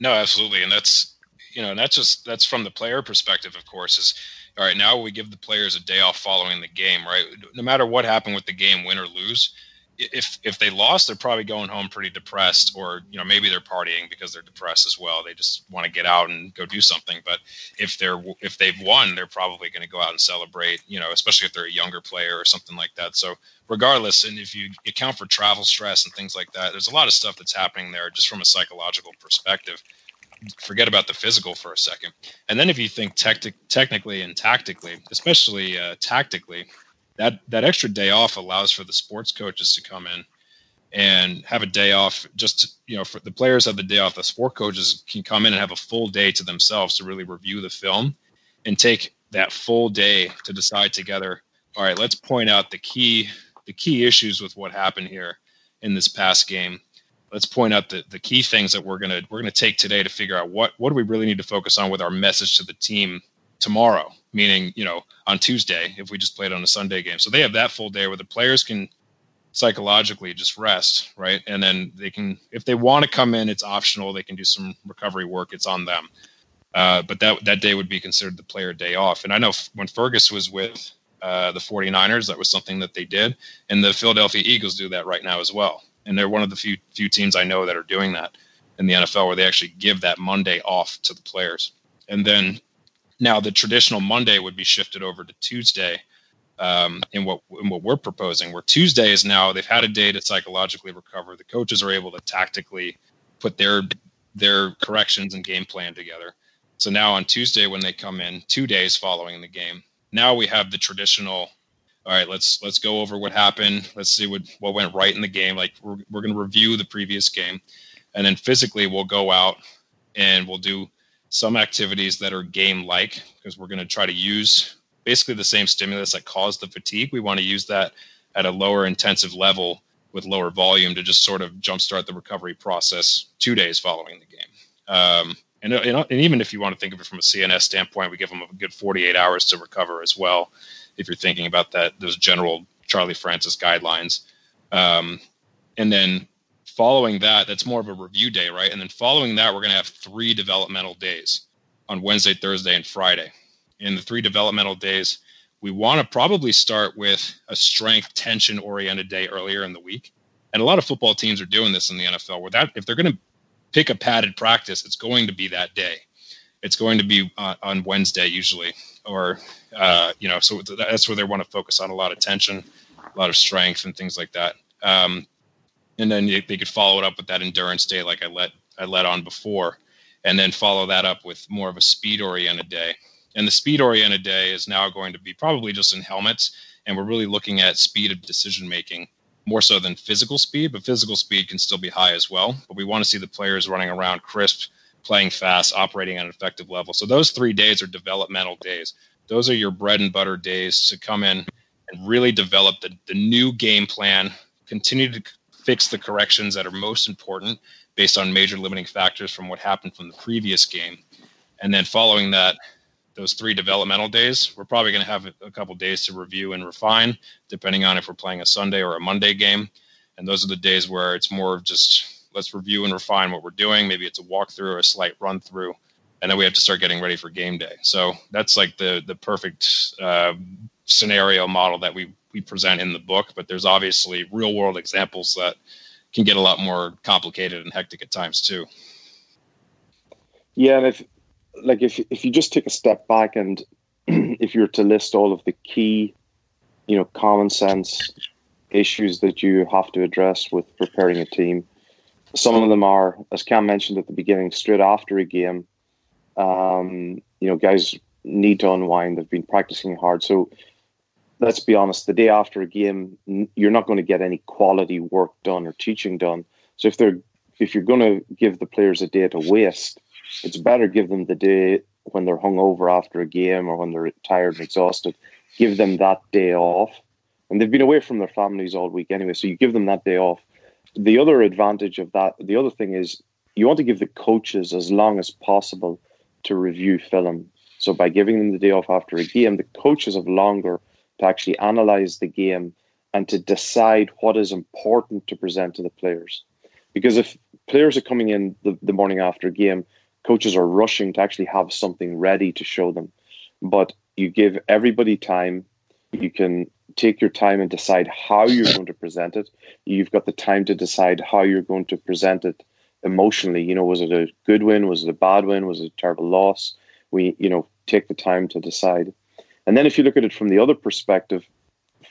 No, absolutely, and that's you know, and that's just that's from the player perspective, of course. Is all right. Now we give the players a day off following the game, right? No matter what happened with the game, win or lose, if if they lost, they're probably going home pretty depressed, or you know maybe they're partying because they're depressed as well. They just want to get out and go do something. But if they're if they've won, they're probably going to go out and celebrate. You know, especially if they're a younger player or something like that. So regardless, and if you account for travel stress and things like that, there's a lot of stuff that's happening there just from a psychological perspective. Forget about the physical for a second, and then if you think tactic, technically and tactically, especially uh, tactically, that that extra day off allows for the sports coaches to come in and have a day off just you know for the players have the day off the sport coaches can come in and have a full day to themselves to really review the film and take that full day to decide together all right let's point out the key the key issues with what happened here in this past game. Let's point out the, the key things that we're gonna we're gonna take today to figure out what what do we really need to focus on with our message to the team tomorrow meaning you know on tuesday if we just played on a sunday game. So they have that full day where the players can psychologically just rest right? And then they can if they want to come in it's optional. They can do some recovery work. It's on them. Uh, but that that day would be considered the player day off. And i know f- when fergus was with uh, the 49ers that was something that they did. And the philadelphia eagles do that right now as well. And they're one of the few few teams i know that are doing that in the nfl where they actually give that monday off to the players. And then now the traditional monday would be shifted over to tuesday um, in what in what we're proposing. Where Tuesday is now they've had a day to psychologically recover. The coaches are able to tactically put their their corrections and game plan together. So now on Tuesday when they come in, two days following the game, now we have the traditional. All right, let's let's go over what happened. Let's see what what went right in the game. Like we're we're going to review the previous game, and then physically we'll go out and we'll do some activities that are game like because we're going to try to use basically the same stimulus that caused the fatigue. We want to use that at a lower intensive level with lower volume to just sort of jumpstart the recovery process two days following the game. Um, and, and, and, even if you want to think of it from a CNS standpoint, we give them a good 48 hours to recover as well. If you're thinking about that, those general Charlie Francis guidelines. Um, and then following that, that's more of a review day, right? And then following that, we're going to have three developmental days on Wednesday, Thursday, and Friday in the three developmental days, we want to probably start with a strength tension oriented day earlier in the week. And a lot of football teams are doing this in the NFL where that if they're going to pick a padded practice, it's going to be that day. It's going to be uh, on Wednesday usually, or uh, you know, so that's where they want to focus on a lot of tension, a lot of strength, and things like that. Um, and then they could follow it up with that endurance day, like I let I let on before, and then follow that up with more of a speed oriented day. And the speed oriented day is now going to be probably just in helmets. And we're really looking at speed of decision making more so than physical speed, but physical speed can still be high as well. But we want to see the players running around crisp, playing fast, operating at an effective level. So those three days are developmental days. Those are your bread and butter days to come in and really develop the, the new game plan, continue to fix the corrections that are most important based on major limiting factors from what happened from the previous game. And then following that, those three developmental days. We're probably going to have a couple days to review and refine, depending on if we're playing a Sunday or a Monday game. And those are the days where it's more of just let's review and refine what we're doing. Maybe it's a walkthrough or a slight run through, and then we have to start getting ready for game day. So that's like the the perfect uh, scenario model that we we present in the book. But there's obviously real world examples that can get a lot more complicated and hectic at times too. Yeah, and if like if if you just take a step back and if you're to list all of the key, you know, common sense issues that you have to address with preparing a team, some of them are, as Cam mentioned at the beginning, straight after a game. Um, you know, guys need to unwind. They've been practicing hard, so let's be honest. The day after a game, you're not going to get any quality work done or teaching done. So if they're if you're going to give the players a day to waste, it's better give them the day when they're hungover after a game or when they're tired and exhausted. Give them that day off. And they've been away from their families all week anyway, so you give them that day off. The other advantage of that, the other thing is you want to give the coaches as long as possible to review film. So by giving them the day off after a game, the coaches have longer to actually analyze the game and to decide what is important to present to the players. Because if players are coming in the, the morning after a game coaches are rushing to actually have something ready to show them. But you give everybody time. You can take your time and decide how you're going to present it. You've got the time to decide how you're going to present it emotionally. You know, was it a good win? Was it a bad win? Was it a terrible loss? We, you know, take the time to decide. And then if you look at it from the other perspective,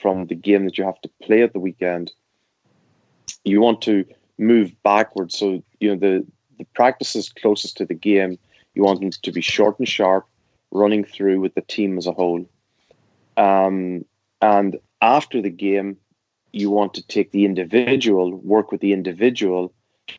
from the game that you have to play at the weekend, you want to move backwards. So, you know, the the practices closest to the game, you want them to be short and sharp, running through with the team as a whole. Um, and after the game, you want to take the individual, work with the individual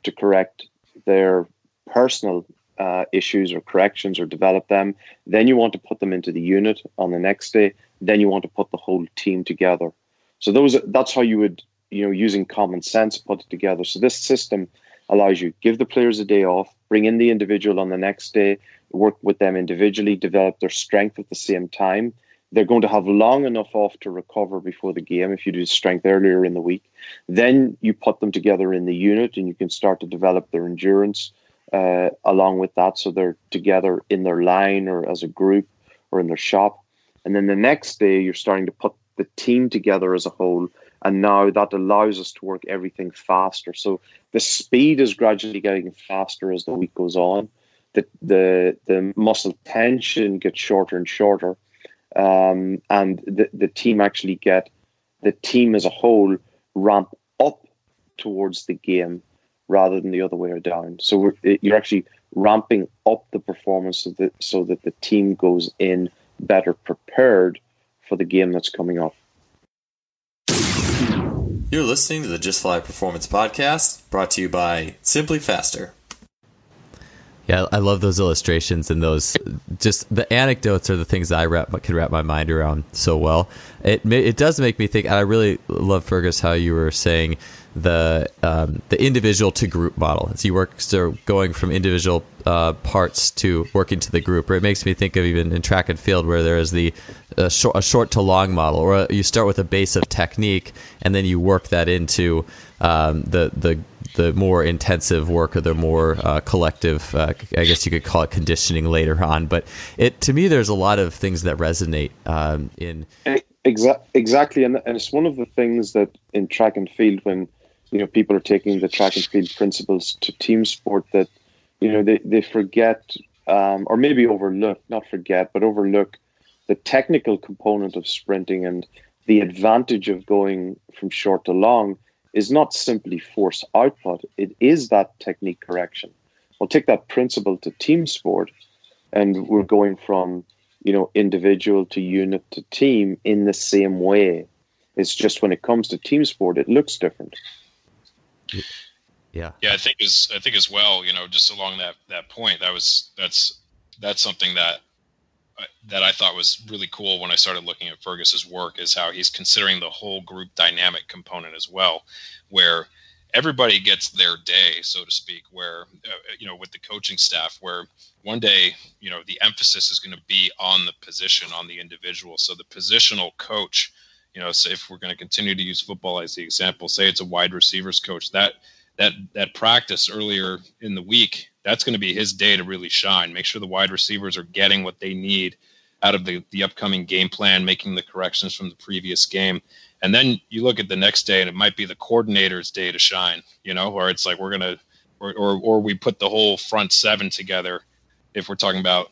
to correct their personal uh, issues or corrections or develop them. Then you want to put them into the unit on the next day. Then you want to put the whole team together. So those that's how you would you know using common sense put it together. So this system allows you give the players a day off, bring in the individual on the next day, work with them individually, develop their strength at the same time. They're going to have long enough off to recover before the game if you do strength earlier in the week. Then you put them together in the unit and you can start to develop their endurance uh, along with that. So they're together in their line or as a group or in their shop. And then the next day, you're starting to put the team together as a whole. And now that allows us to work everything faster. So the speed is gradually getting faster as the week goes on. The, the, the muscle tension gets shorter and shorter. Um, and the, the team actually get the team as a whole ramp up towards the game rather than the other way down. So you're actually ramping up the performance so that, so that the team goes in better prepared for the game that's coming up. You're listening to the Just Fly Performance Podcast, brought to you by SimpliFaster. Yeah, I love those illustrations and those just the anecdotes are the things that I wrap can wrap my mind around so well. It it does make me think. I really love Fergus how you were saying the um, the individual to group model. So you work, so going from individual uh, parts to working to the group. Or it makes me think of even in track and field where there is the a short, a short to long model, or you start with a base of technique and then you work that into um, the the the more intensive work or the more uh, collective. Uh, I guess you could call it conditioning later on. But it to me, there's a lot of things that resonate um, in. Exactly, and and it's one of the things that in track and field when you know people are taking the track and field principles to team sport that you know they, they forget um, or maybe overlook not forget but overlook the technical component of sprinting and the advantage of going from short to long is not simply force output. It is that technique correction. We'll take that principle to team sport and we're going from you know individual to unit to team in the same way. It's just when it comes to team sport it looks different yeah. Yeah, I think as I think as well, you know, just along that that point, that was that's that's something that that I thought was really cool when I started looking at Fergus's work is how he's considering the whole group dynamic component as well, where everybody gets their day, so to speak, where, uh, you know, with the coaching staff, where one day, you know, the emphasis is going to be on the position, on the individual. So the positional coach you know, if we're going to continue to use football as the example, say it's a wide receivers coach, that that that practice earlier in the week, that's going to be his day to really shine. Make sure the wide receivers are getting what they need out of the, the upcoming game plan, making the corrections from the previous game. And then you look at the next day and it might be the coordinator's day to shine, you know, where it's like we're gonna or or, or we put the whole front seven together if we're talking about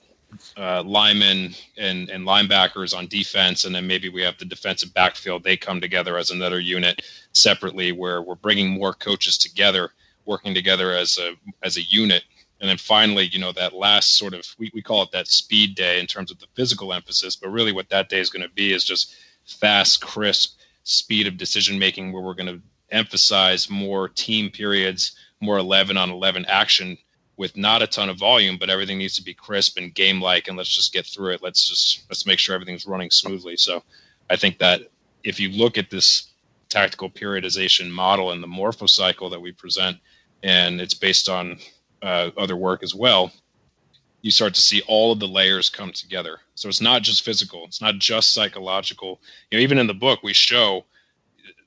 uh, linemen and, and linebackers on defense, and then maybe we have the defensive backfield. They come together as another unit separately, where we're bringing more coaches together, working together as a as a unit. And then finally, you know, that last sort of we, we call it that speed day in terms of the physical emphasis, but really what that day is going to be is just fast, crisp speed of decision making, where we're going to emphasize more team periods, more 11 on 11 action with not a ton of volume, but everything needs to be crisp and game like, and let's just get through it. Let's just let's make sure everything's running smoothly. So, I think that if you look at this tactical periodization model and the morpho cycle that we present, and it's based on uh, other work as well, you start to see all of the layers come together. So it's not just physical, it's not just psychological. You know, even in the book, we show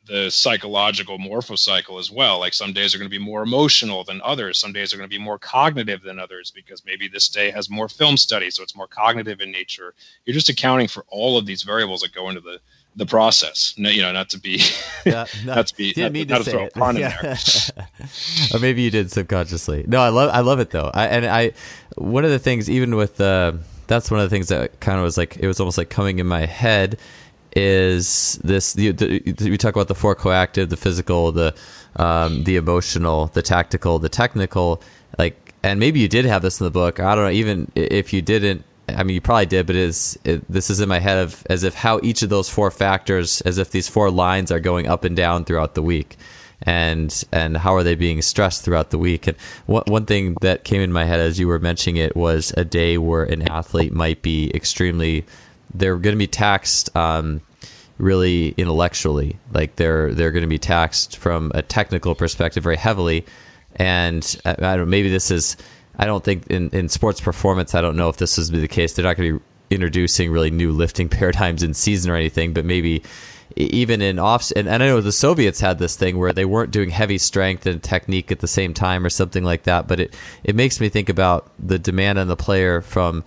the psychological morphocycle as well. Like some days are going to be more emotional than others. Some days are going to be more cognitive than others because maybe this day has more film study, so it's more cognitive in nature. You're just accounting for all of these variables that go into the the process. No, you know, not to be, yeah, no, not to be, not, not to, to throw a pun yeah. in there. or maybe you did subconsciously. No, I love, I love it though. I, and I, one of the things, even with, uh, that's one of the things that kind of was like, it was almost like coming in my head is this the, the, we talk about the four coactive the physical the um, the emotional the tactical the technical like and maybe you did have this in the book i don't know even if you didn't I mean, you probably did, but is it, this is in my head of as if how each of those four factors, as if these four lines are going up and down throughout the week, and and how are they being stressed throughout the week? And one one thing that came in my head as you were mentioning it was a day where an athlete might be extremely, they're going to be taxed. Um, really intellectually like they're they're going to be taxed from a technical perspective very heavily and I, I don't maybe this is I don't think in, in sports performance, I don't know if this is the case. They're not going to be introducing really new lifting paradigms in season or anything, but maybe even in off and, and I know the Soviets had this thing where they weren't doing heavy strength and technique at the same time or something like that. But it it makes me think about the demand on the player from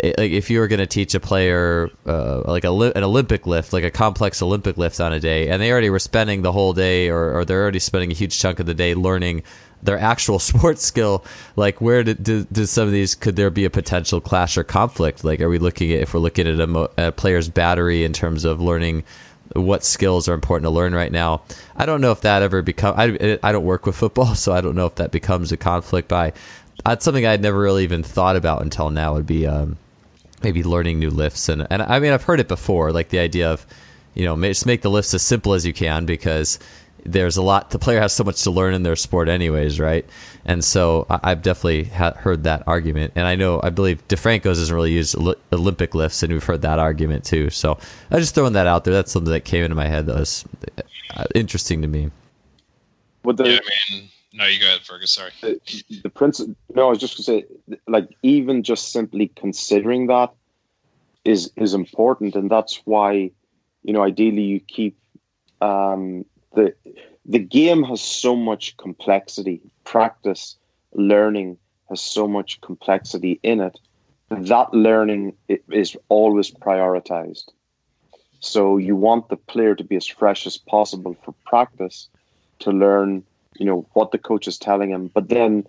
like if you were going to teach a player uh, like a an Olympic lift, like a complex Olympic lift on a day, and they already were spending the whole day, or, or they're already spending a huge chunk of the day learning their actual sports skill like where do, some of these could there be a potential clash or conflict? Like are we looking at if we're looking at a, a, player's battery in terms of learning what skills are important to learn right now? I don't know if that ever become i, I don't work with football so i don't know if that becomes a conflict by that's something i'd never really even thought about until now would be um, maybe learning new lifts. And, and i mean i've heard it before like the idea of you know just make the lifts as simple as you can because there's a lot the player has so much to learn in their sport anyways right? And so I, have definitely ha- heard that argument. And i know i believe defranco's doesn't really use olympic lifts and we've heard that argument too. So I'm just throwing that out there. That's something that came into my head that was uh, interesting to me. With the, yeah, I mean, no, you go ahead, Fergus. Sorry. The, the principle. No, I was just going to say, like, even just simply considering that is is important, and that's why, you know, ideally you keep um, the the game has so much complexity. Practice, learning has so much complexity in it. That learning is always prioritized. So you want the player to be as fresh as possible for practice to learn, you know, what the coach is telling him. But then,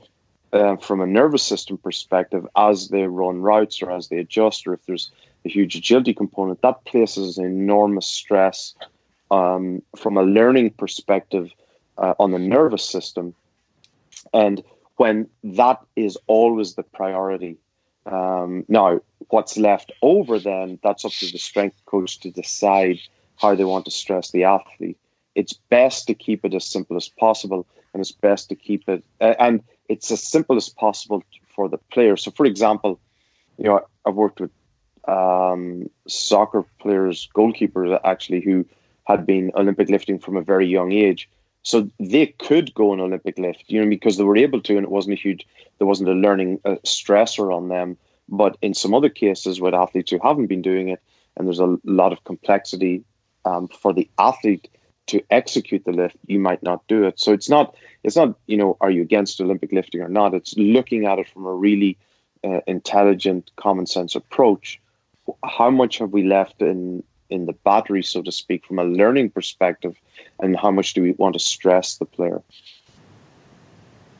uh, from a nervous system perspective, as they run routes or as they adjust, or if there's a huge agility component, that places enormous stress um, from a learning perspective uh, on the nervous system. And when that is always the priority, um, now what's left over then, that's up to the strength coach to decide how they want to stress the athlete. It's best to keep it as simple as possible, and it's best to keep it, uh, and it's as simple as possible for the player. So, for example, you know, I've worked with um, soccer players, goalkeepers actually, who had been Olympic lifting from a very young age. So they could go an Olympic lift, you know, because they were able to, and it wasn't a huge, there wasn't a learning uh, stressor on them. But in some other cases with athletes who haven't been doing it, and there's a lot of complexity um, for the athlete to execute the lift, you might not do it. So it's not, it's not, you know, are you against Olympic lifting or not? It's looking at it from a really uh, intelligent, common sense approach. How much have we left in in the battery, so to speak, from a learning perspective, and how much do we want to stress the player?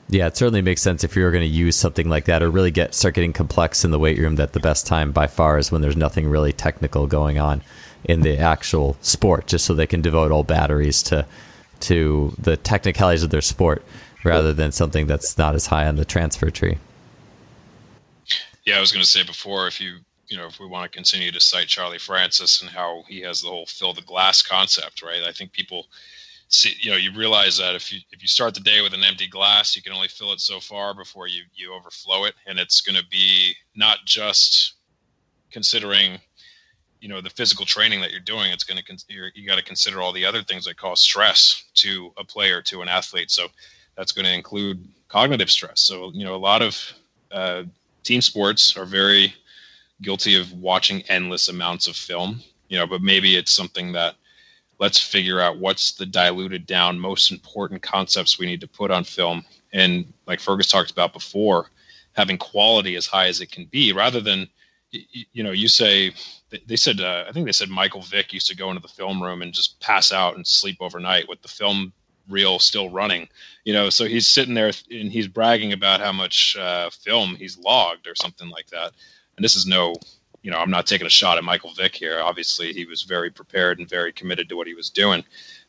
Yeah, it certainly makes sense if you're going to use something like that or really get start getting complex in the weight room. That the best time by far is when there's nothing really technical going on in the actual sport, just so they can devote all batteries to to the technicalities of their sport rather than something that's not as high on the transfer tree. Yeah, I was going to say before, if you you know, if we want to continue to cite Charlie Francis and how he has the whole fill the glass concept, right? I think people see, you know, you realize that if you if you start the day with an empty glass, you can only fill it so far before you you overflow it, and it's going to be not just considering you know the physical training that you're doing it's going to you're, you got to consider all the other things that cause stress to a player to an athlete so that's going to include cognitive stress so you know a lot of uh, team sports are very guilty of watching endless amounts of film, you know, but maybe it's something that let's figure out what's the diluted down most important concepts we need to put on film. And like Fergus talked about before, having quality as high as it can be rather than, you know, you say, they said, uh, I think they said Michael Vick used to go into the film room and just pass out and sleep overnight with the film reel still running you know so he's sitting there and he's bragging about how much uh, film he's logged or something like that and this is no, you know, I'm not taking a shot at Michael Vick here. Obviously, he was very prepared and very committed to what he was doing.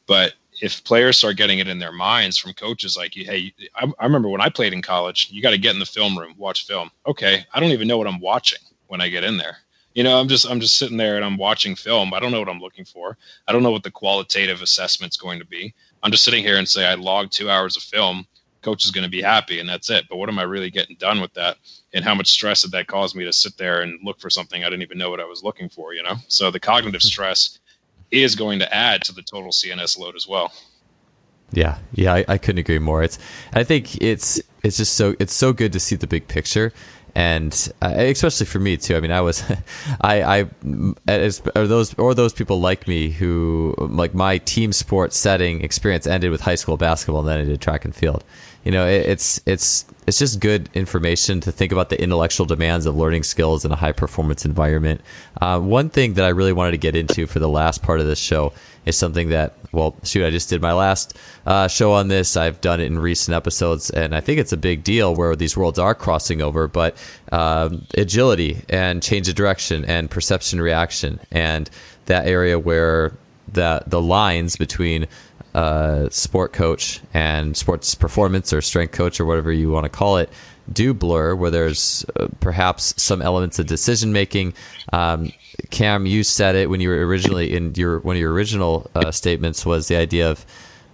But if players start getting it in their minds from coaches like, hey, I, I remember when I played in college, you got to get in the film room, watch film. Okay, I don't even know what I'm watching. When I get in there. You know, I'm just I'm just sitting there and I'm watching film. I don't know what I'm looking for. I don't know what the qualitative assessment's going to be. I'm just sitting here and say I logged two hours of film. Coach is going to be happy, and that's it. But what am I really getting done with that? And how much stress did that cause me to sit there and look for something I didn't even know what I was looking for? You know, so the cognitive hmm. stress is going to add to the total CNS load as well. Yeah, yeah, I, I couldn't agree more. It's I think it's it's just so it's so good to see the big picture and uh, especially for me too. I mean, I was, I, I, as, or those or those people like me who like my team sport setting experience ended with high school basketball, and then I did track and field. You know, it, it's it's it's just good information to think about the intellectual demands of learning skills in a high performance environment. Uh, one thing that I really wanted to get into for the last part of this show is something that, well, shoot, I just did my last uh, show on this. I've done it in recent episodes, and I think it's a big deal where these worlds are crossing over. But um, agility and change of direction and perception reaction, and that area where the the lines between uh, sport coach and sports performance or strength coach or whatever you want to call it do blur, where there's uh, perhaps some elements of decision making. Um, Cam, you said it when you were originally in your one of your original uh, statements was the idea of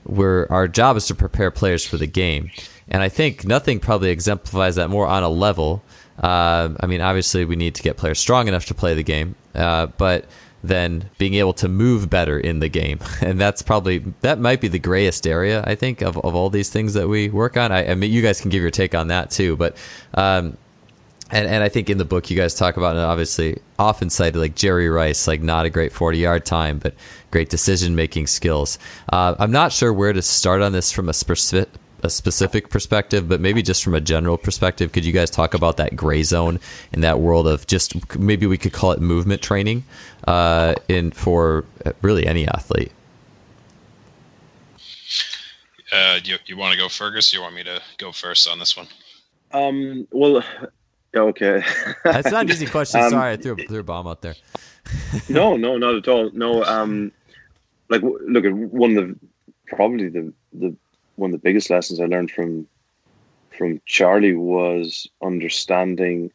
where our job is to prepare players for the game, and I think nothing probably exemplifies that more on a level. Uh, I mean, obviously, we need to get players strong enough to play the game, uh, but than being able to move better in the game. And that's probably that might be the grayest area I think of, of all these things that we work on. I, I mean, you guys can give your take on that too, but um, and and I think in the book you guys talk about and obviously often cited like Jerry Rice, like not a great forty yard time, but great decision making skills. Uh, I'm not sure where to start on this from a specific a specific perspective, but maybe just from a general perspective, could you guys talk about that gray zone in that world of just maybe we could call it movement training uh, in for really any athlete? Uh, you, you want to go, Fergus? You want me to go first on this one? Um, well, okay. That's not an easy question. Um, Sorry, I threw, threw a bomb out there. no, no, not at all. No, um, like look at one of the probably the the one of the biggest lessons I learned from from Charlie was understanding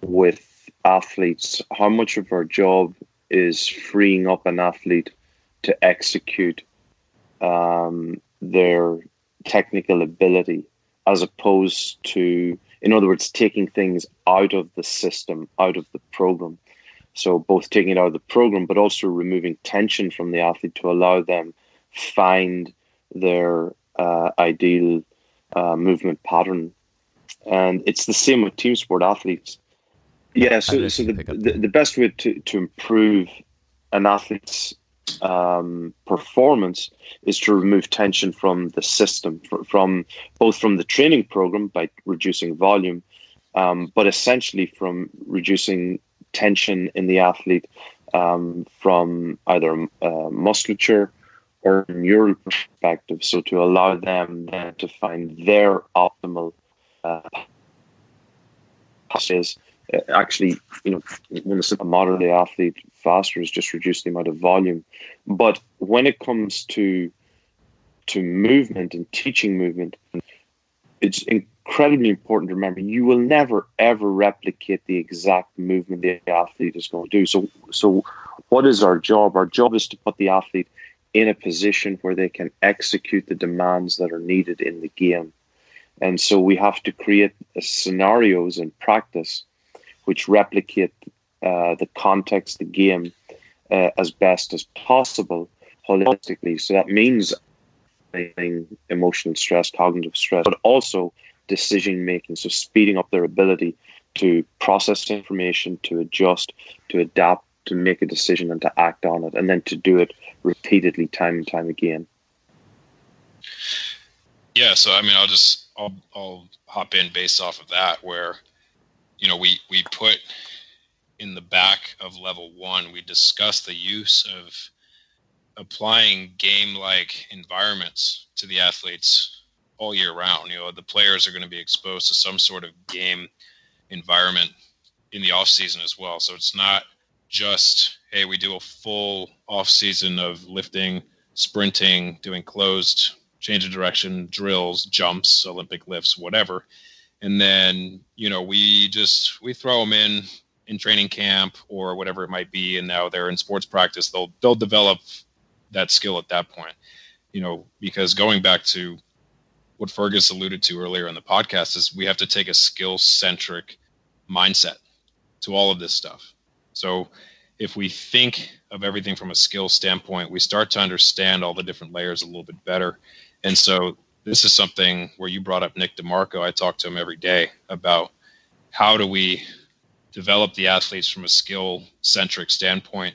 with athletes how much of our job is freeing up an athlete to execute um, their technical ability as opposed to in other words taking things out of the system out of the program. So both taking it out of the program but also removing tension from the athlete to allow them find their uh, ideal uh, movement pattern. And it's the same with team sport athletes. Yeah, so, so the, the, the, best way to, to improve an athlete's um, performance is to remove tension from the system, from, from both from the training program by reducing volume, um, but essentially from reducing tension in the athlete um, from either uh, musculature or neural perspective. So to allow them then to find their optimal uh, is uh, actually, you know, when a modern day athlete faster is just reduce the amount of volume. But when it comes to to movement and teaching movement, it's incredibly important to remember you will never ever replicate the exact movement the athlete is going to do. So so what is our job? Our job is to put the athlete in a position where they can execute the demands that are needed in the game. And so we have to create scenarios in practice which replicate uh, the context, the game, uh, as best as possible holistically. So that means emotional stress, cognitive stress, but also decision making. So speeding up their ability to process information, to adjust, to adapt, to make a decision and to act on it, and then to do it repeatedly, time and time again. Yeah, so I mean, I'll just I'll I'll hop in based off of that, where you know we we put in the back of level one, we discuss the use of applying game-like environments to the athletes all year round. You know, the players are going to be exposed to some sort of game environment in the off season as well. So it's not just hey, we do a full off season of lifting, sprinting, doing closed, change of direction, drills, jumps, Olympic lifts, whatever. And then, you know, we just we throw them in in training camp or whatever it might be, and now they're in sports practice, they'll they'll develop that skill at that point. You know, because going back to what Fergus alluded to earlier in the podcast is we have to take a skill centric mindset to all of this stuff. So if we think of everything from a skill standpoint, we start to understand all the different layers a little bit better. And so this is something where you brought up Nick DeMarco. I talk to him every day about how do we develop the athletes from a skill centric standpoint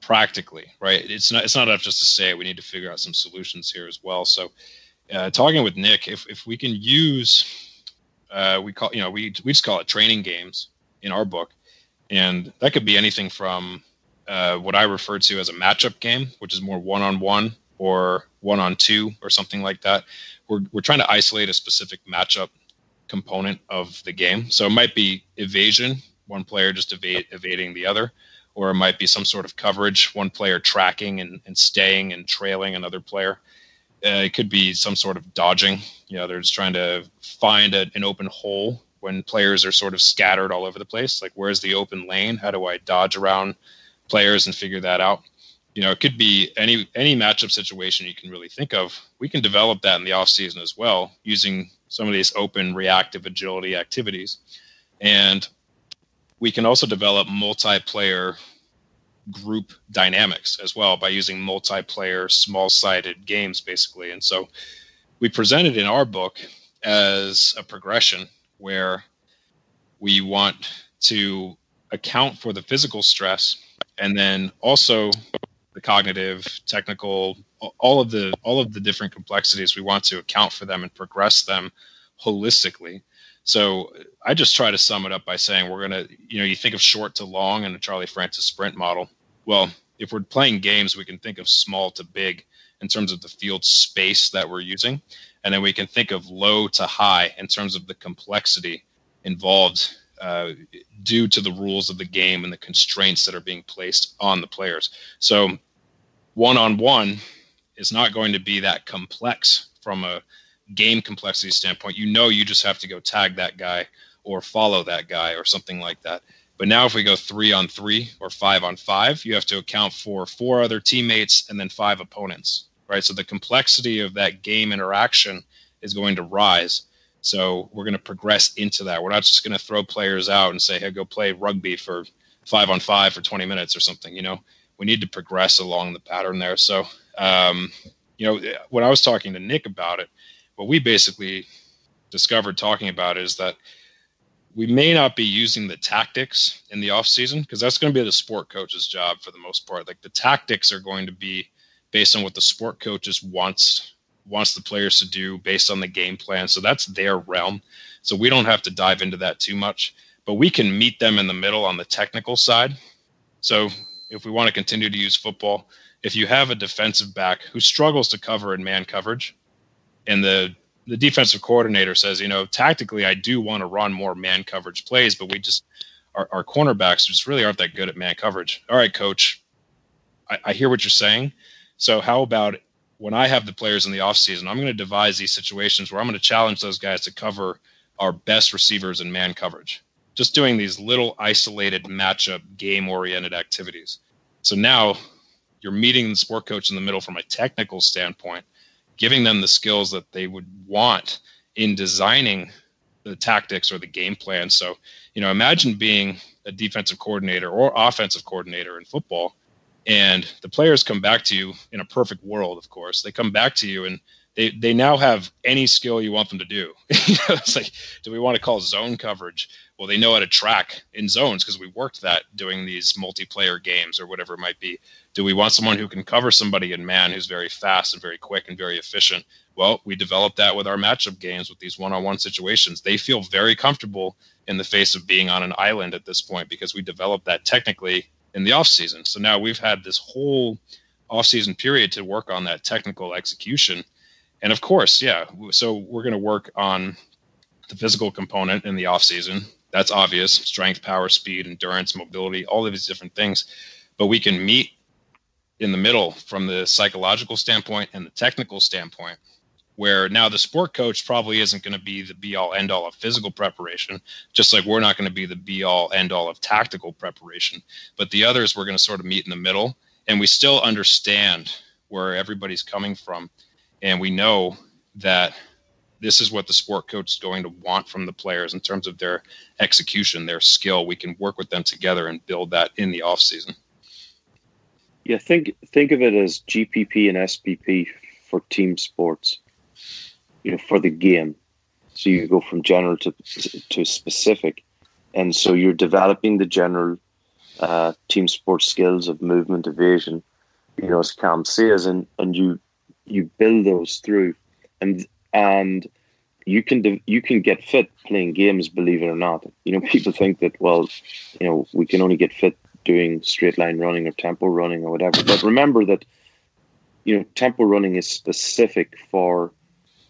practically, right? It's not it's not enough just to say. We need to figure out some solutions here as well. So uh, talking with Nick, if if we can use uh, we call you know we we just call it training games in our book, and that could be anything from uh, what I refer to as a matchup game, which is more one on one or one on two or something like that. We're we're trying to isolate a specific matchup component of the game. So it might be evasion, one player just evading the other, or it might be some sort of coverage, one player tracking and, and staying and trailing another player. Uh, it could be some sort of dodging. You know, they're just trying to find a, an open hole when players are sort of scattered all over the place. Like, where's the open lane? How do I dodge around players and figure that out? You know, it could be any any matchup situation you can really think of. We can develop that in the off season as well, using some of these open reactive agility activities, and we can also develop multiplayer group dynamics as well by using multiplayer small sided games basically and so we presented in our book as a progression where we want to account for the physical stress and then also the cognitive technical all of the all of the different complexities we want to account for them and progress them holistically so I just try to sum it up by saying we're going to, you know, you think of short to long and a Charlie Francis sprint model. Well, if we're playing games, we can think of small to big in terms of the field space that we're using. And then we can think of low to high in terms of the complexity involved uh, due to the rules of the game and the constraints that are being placed on the players. So, one on one is not going to be that complex from a game complexity standpoint, you know you just have to go tag that guy or follow that guy or something like that. But now if we go three on three or five on five, you have to account for four other teammates and then five opponents, right? So the complexity of that game interaction is going to rise. So we're going to progress into that. We're not just going to throw players out and say, hey, go play rugby for five on five for 20 minutes or something. You know, we need to progress along the pattern there. So, um, you know, when I was talking to Nick about it, what we basically discovered talking about is that we may not be using the tactics in the off season because that's going to be the sport coach's job for the most part. Like the tactics are going to be based on what the sport coaches wants wants the players to do based on the game plan. So that's their realm. So we don't have to dive into that too much, but we can meet them in the middle on the technical side. So if we want to continue to use football, if you have a defensive back who struggles to cover in man coverage, and the the defensive coordinator says, you know, tactically, I do want to run more man coverage plays, but we just our, our cornerbacks just really aren't that good at man coverage. All right, coach, I, I hear what you're saying. So how about when I have the players in the offseason, I'm going to devise these situations where I'm going to challenge those guys to cover our best receivers in man coverage. Just doing these little isolated matchup game oriented activities. So now you're meeting the sport coach in the middle from a technical standpoint giving them the skills that they would want in designing the tactics or the game plan. So, you know, imagine being a defensive coordinator or offensive coordinator in football, and the players come back to you in a perfect world, of course. They come back to you and they, they now have any skill you want them to do. it's like, do we want to call zone coverage? Well, they know how to track in zones because we worked that doing these multiplayer games or whatever it might be. Do we want someone who can cover somebody in man who's very fast and very quick and very efficient? Well, we developed that with our matchup games with these one on one situations. They feel very comfortable in the face of being on an island at this point because we developed that technically in the off season. So now we've had this whole off season period to work on that technical execution. And of course, yeah, so we're going to work on the physical component in the off season. That's obvious strength, power, speed, endurance, mobility, all of these different things. But we can meet in the middle from the psychological standpoint and the technical standpoint where now the sport coach probably isn't going to be the be all end all of physical preparation, just like we're not going to be the be all end all of tactical preparation. But the others, we're going to sort of meet in the middle, and we still understand where everybody's coming from, and we know that this is what the sport coach is going to want from the players in terms of their execution, their skill. We can work with them together and build that in the off season. Yeah, think think of it as GPP and SPP for team sports you know, for the game. So you go from general to to specific, and so you're developing the general uh, team sport skills of movement, evasion, you know, as Cam says, and and you you build those through, and and you can you can get fit playing games, believe it or not. You know, people think that well, you know, we can only get fit doing straight line running or tempo running or whatever. But remember that, you know, tempo running is specific for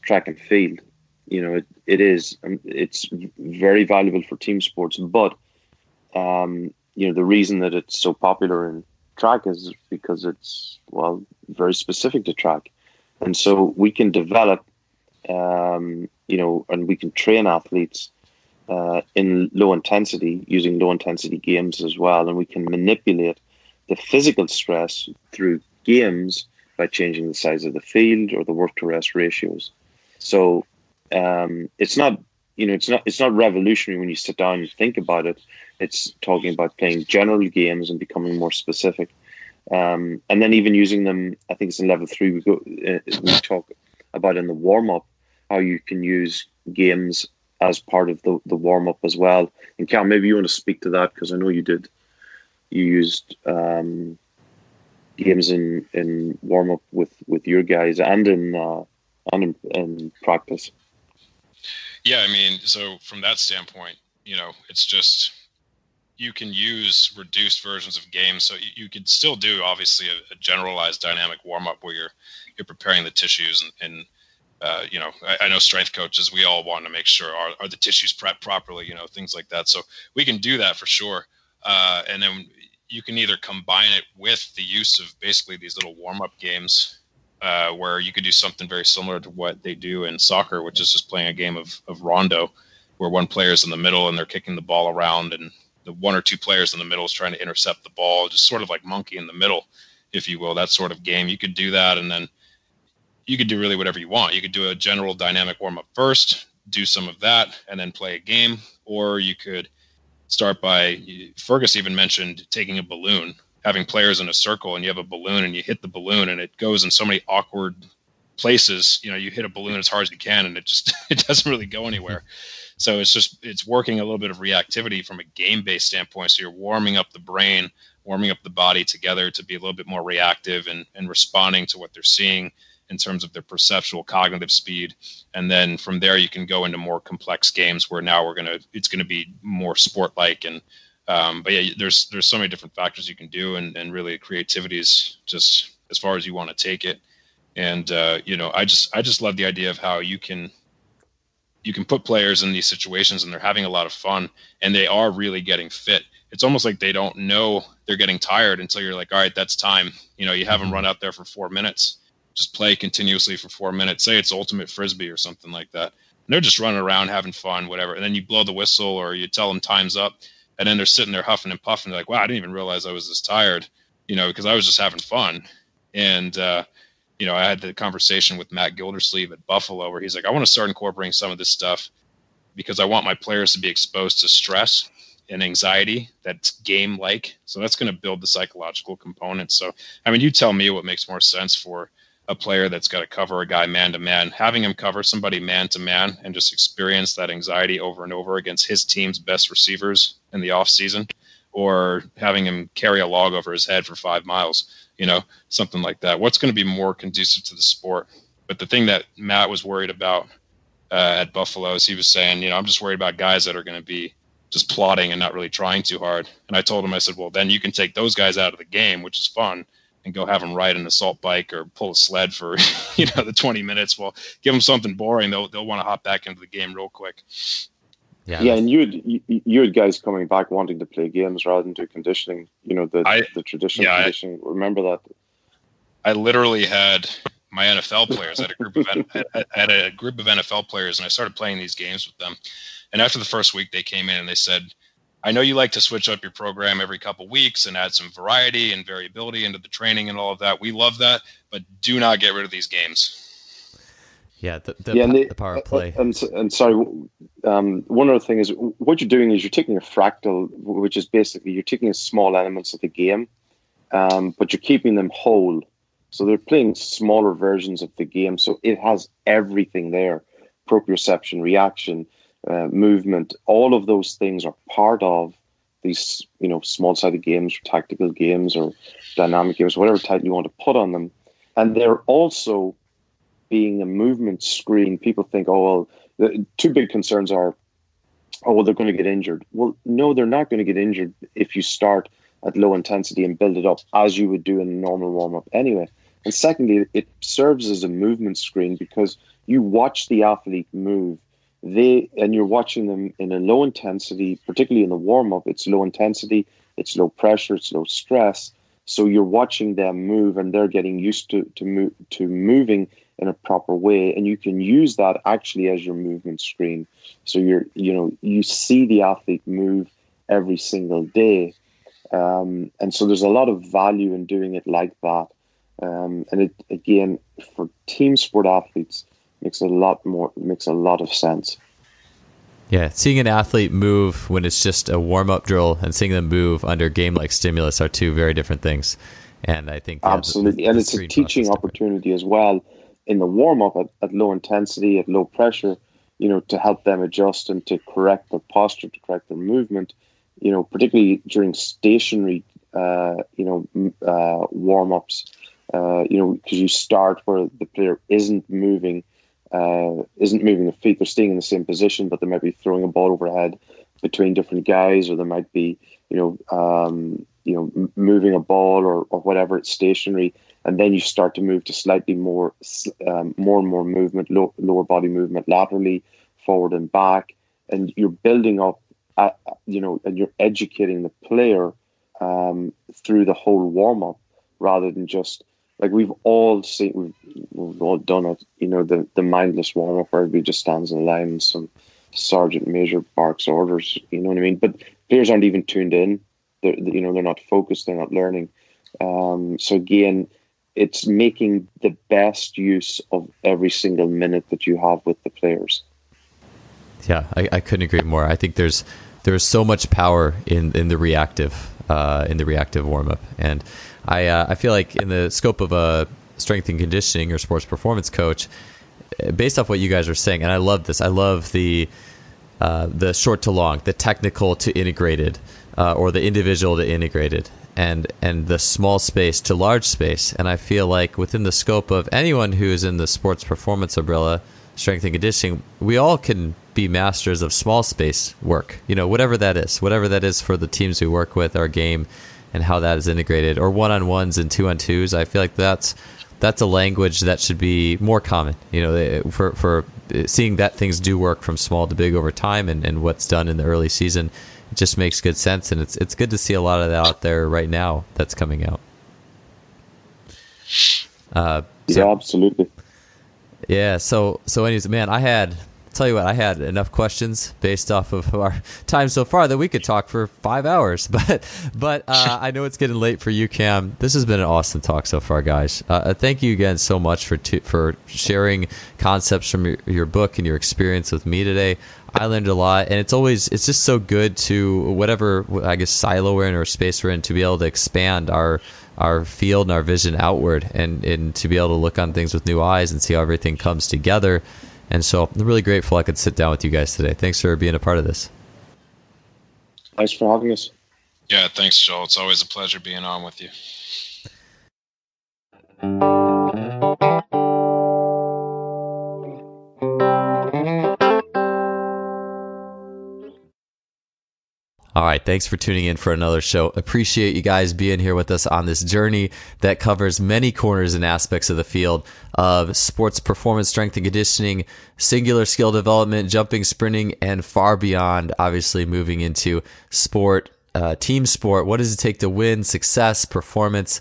track and field. You know, it, it is um, it's very valuable for team sports, but um, you know the reason that it's so popular in track is because it's well very specific to track, and so we can develop, um, you know, and we can train athletes uh, in low intensity using low intensity games as well, and we can manipulate the physical stress through games by changing the size of the field or the work to rest ratios. So um, it's not you know it's not it's not revolutionary when you sit down and think about it. It's talking about playing general games and becoming more specific, um, and then even using them. I think it's in level three. We go uh, we talk about in the warm up how you can use games as part of the, the warm up as well. And Cam, maybe you want to speak to that because I know you did. You used um, games in in warm up with with your guys and in uh, and in, in practice. Yeah, I mean, so from that standpoint, you know, it's just you can use reduced versions of games. So you, you could still do obviously a, a generalized dynamic warm up where you're you're preparing the tissues and, and uh, you know, I, I, know strength coaches. We all want to make sure are, are the tissues prepped properly, you know, things like that. So we can do that for sure. Uh, and then you can either combine it with the use of basically these little warm up games uh, where you could do something very similar to what they do in soccer, which is just playing a game of, of rondo, where one player is in the middle and they're kicking the ball around, and the one or two players in the middle is trying to intercept the ball, just sort of like monkey in the middle, if you will, that sort of game. You could do that, and then you could do really whatever you want. You could do a general dynamic warm up first, do some of that, and then play a game, or you could start by Fergus even mentioned taking a balloon having players in a circle and you have a balloon and you hit the balloon and it goes in so many awkward places you know you hit a balloon as hard as you can and it just it doesn't really go anywhere. So it's just it's working a little bit of reactivity from a game based standpoint. So you're warming up the brain warming up the body together to be a little bit more reactive and, and responding to what they're seeing in terms of their perceptual cognitive speed. And then from there you can go into more complex games where now we're going to it's going to be more sport like and um, but yeah, there's there's so many different factors you can do, and and really creativity is just as far as you want to take it. And uh, you know, I just I just love the idea of how you can you can put players in these situations and they're having a lot of fun and they are really getting fit. It's almost like they don't know they're getting tired until you're like, all right, that's time. You know, you have them run out there for four minutes, just play continuously for four minutes. Say it's ultimate frisbee or something like that. And they're just running around having fun, whatever. And then you blow the whistle or you tell them time's up and then they're sitting there huffing and puffing. They're like, wow, I didn't even realize I was this tired, you know, because I was just having fun. And, uh, you know, I had the conversation with Matt Gildersleeve at Buffalo where he's like, I want to start incorporating some of this stuff because I want my players to be exposed to stress and anxiety that's game like. So that's going to build the psychological component. So, I mean, you tell me what makes more sense for a player that's got to cover a guy man to man, having him cover somebody man to man and just experience that anxiety over and over against his team's best receivers in the off season, or having him carry a log over his head for five miles, you know, something like that. What's going to be more conducive to the sport? But the thing that Matt was worried about uh, at Buffalo is he was saying, you know, I'm just worried about guys that are going to be just plotting and not really trying too hard. And I told him, I said, well, then you can take those guys out of the game, which is fun and go have them ride an assault bike or pull a sled for you know the 20 minutes well give them something boring they'll they'll want to hop back into the game real quick yeah, yeah and you had you, you had guys coming back wanting to play games rather than do conditioning you know the I, the traditional yeah, conditioning I, remember that i literally had my NFL players. I had a group of I had a group of NFL players, and I started playing these games with them. And after the first week, they came in and they said, "I know you like to switch up your program every couple weeks and add some variety and variability into the training and all of that. We love that, but do not get rid of these games." Yeah, the, the, yeah, the, the power play. And, and sorry, um, one other thing is what you're doing is you're taking a fractal, which is basically you're taking small elements of the game, um, but you're keeping them whole. So they're playing smaller versions of the game. So it has everything there proprioception, reaction, uh, movement. All of those things are part of these, you know, small sided games, or tactical games, or dynamic games, whatever title you want to put on them. And they're also being a movement screen. People think, oh, well, the two big concerns are, oh, well, they're going to get injured. Well, no, they're not going to get injured if you start at low intensity and build it up as you would do in a normal warm up anyway. And secondly, it serves as a movement screen because you watch the athlete move. They and you're watching them in a low intensity, particularly in the warm up. It's low intensity, it's low pressure, it's low stress. So you're watching them move, and they're getting used to to move to moving in a proper way, and you can use that actually as your movement screen. So you're you know you see the athlete move every single day, um, and so there's a lot of value in doing it like that. Um, and it again for team sport athletes makes a lot more makes a lot of sense. Yeah, seeing an athlete move when it's just a warm up drill and seeing them move under game like stimulus are two very different things. And I think yeah, absolutely, the, the and it's a teaching opportunity as well in the warm up at, at low intensity, at low pressure. You know, to help them adjust and to correct their posture, to correct their movement. You know, particularly during stationary, uh, you know, uh, warm ups uh, you know, because you start where the player isn't moving, uh, isn't moving the feet. They're staying in the same position, but they might be throwing a ball overhead between different guys, or they might be, you know, um, you know, moving a ball or, or whatever. It's stationary, and then you start to move to slightly more, um, more and more movement, low, lower body movement laterally, forward and back, and you're building up, uh, you know, and you're educating the player um, through the whole warm up rather than just like we've all seen, we've, we've all done it. You know, the the mindless warm up where everybody just stands in line and some sergeant major barks orders. You know what I mean? But players aren't even tuned in. They're, you know, they're not focused. They're not learning. Um, so again, it's making the best use of every single minute that you have with the players. Yeah, I, I couldn't agree more. I think there's there's so much power in in the reactive uh, in the reactive warm up and I uh, I feel like in the scope of a strength and conditioning or sports performance coach, based off what you guys are saying, and I love this. I love the uh, the short to long, the technical to integrated, uh, or the individual to integrated, and and the small space to large space. And I feel like within the scope of anyone who is in the sports performance umbrella, strength and conditioning, we all can be masters of small space work. You know, whatever that is, whatever that is for the teams we work with, our game and how that is integrated, or one on ones and two on twos. I feel like that's that's a language that should be more common. You know, for for seeing that things do work from small to big over time, and, and what's done in the early season, it just makes good sense, and it's it's good to see a lot of that out there right now that's coming out. Uh, so, yeah, absolutely. Yeah. So so anyways, man, I had tell you what, I had enough questions based off of our time so far that we could talk for five hours. But but uh, I know it's getting late for you, Cam. This has been an awesome talk so far, guys. Uh, uh thank you again so much for for sharing concepts from your, your book and your experience with me today. I learned a lot, and it's always it's just so good to whatever I guess silo we're in or space we're in to be able to expand our our field and our vision outward, and and to be able to look on things with new eyes and see how everything comes together. And so I'm really grateful I could sit down with you guys today. Thanks for being a part of this. Thanks for having us. Yeah, thanks, Joel. It's always a pleasure being on with you. All right, thanks for tuning in for another show. Appreciate you guys being here with us on this journey that covers many corners and aspects of the field of sports performance, strength and conditioning, singular skill development, jumping, sprinting, and far beyond. Obviously, moving into sport, uh, team sport. What does it take to win, success, performance?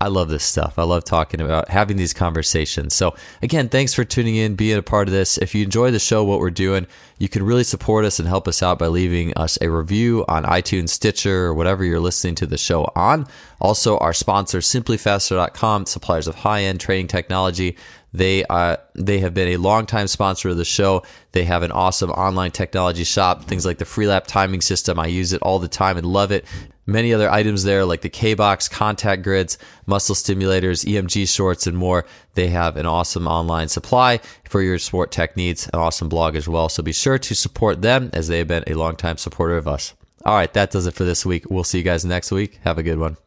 I love this stuff. I love talking about having these conversations. So, again, thanks for tuning in, being a part of this. If you enjoy the show, what we're doing, you can really support us and help us out by leaving us a review on iTunes, Stitcher, or whatever you're listening to the show on. Also, our sponsor, simplifaster.com, suppliers of high end trading technology. They uh, they have been a longtime sponsor of the show. They have an awesome online technology shop, things like the Freelap timing system. I use it all the time and love it. Many other items there like the K Box, contact grids, muscle stimulators, EMG shorts, and more. They have an awesome online supply for your sport tech needs, an awesome blog as well. So be sure to support them as they have been a longtime supporter of us. All right, that does it for this week. We'll see you guys next week. Have a good one.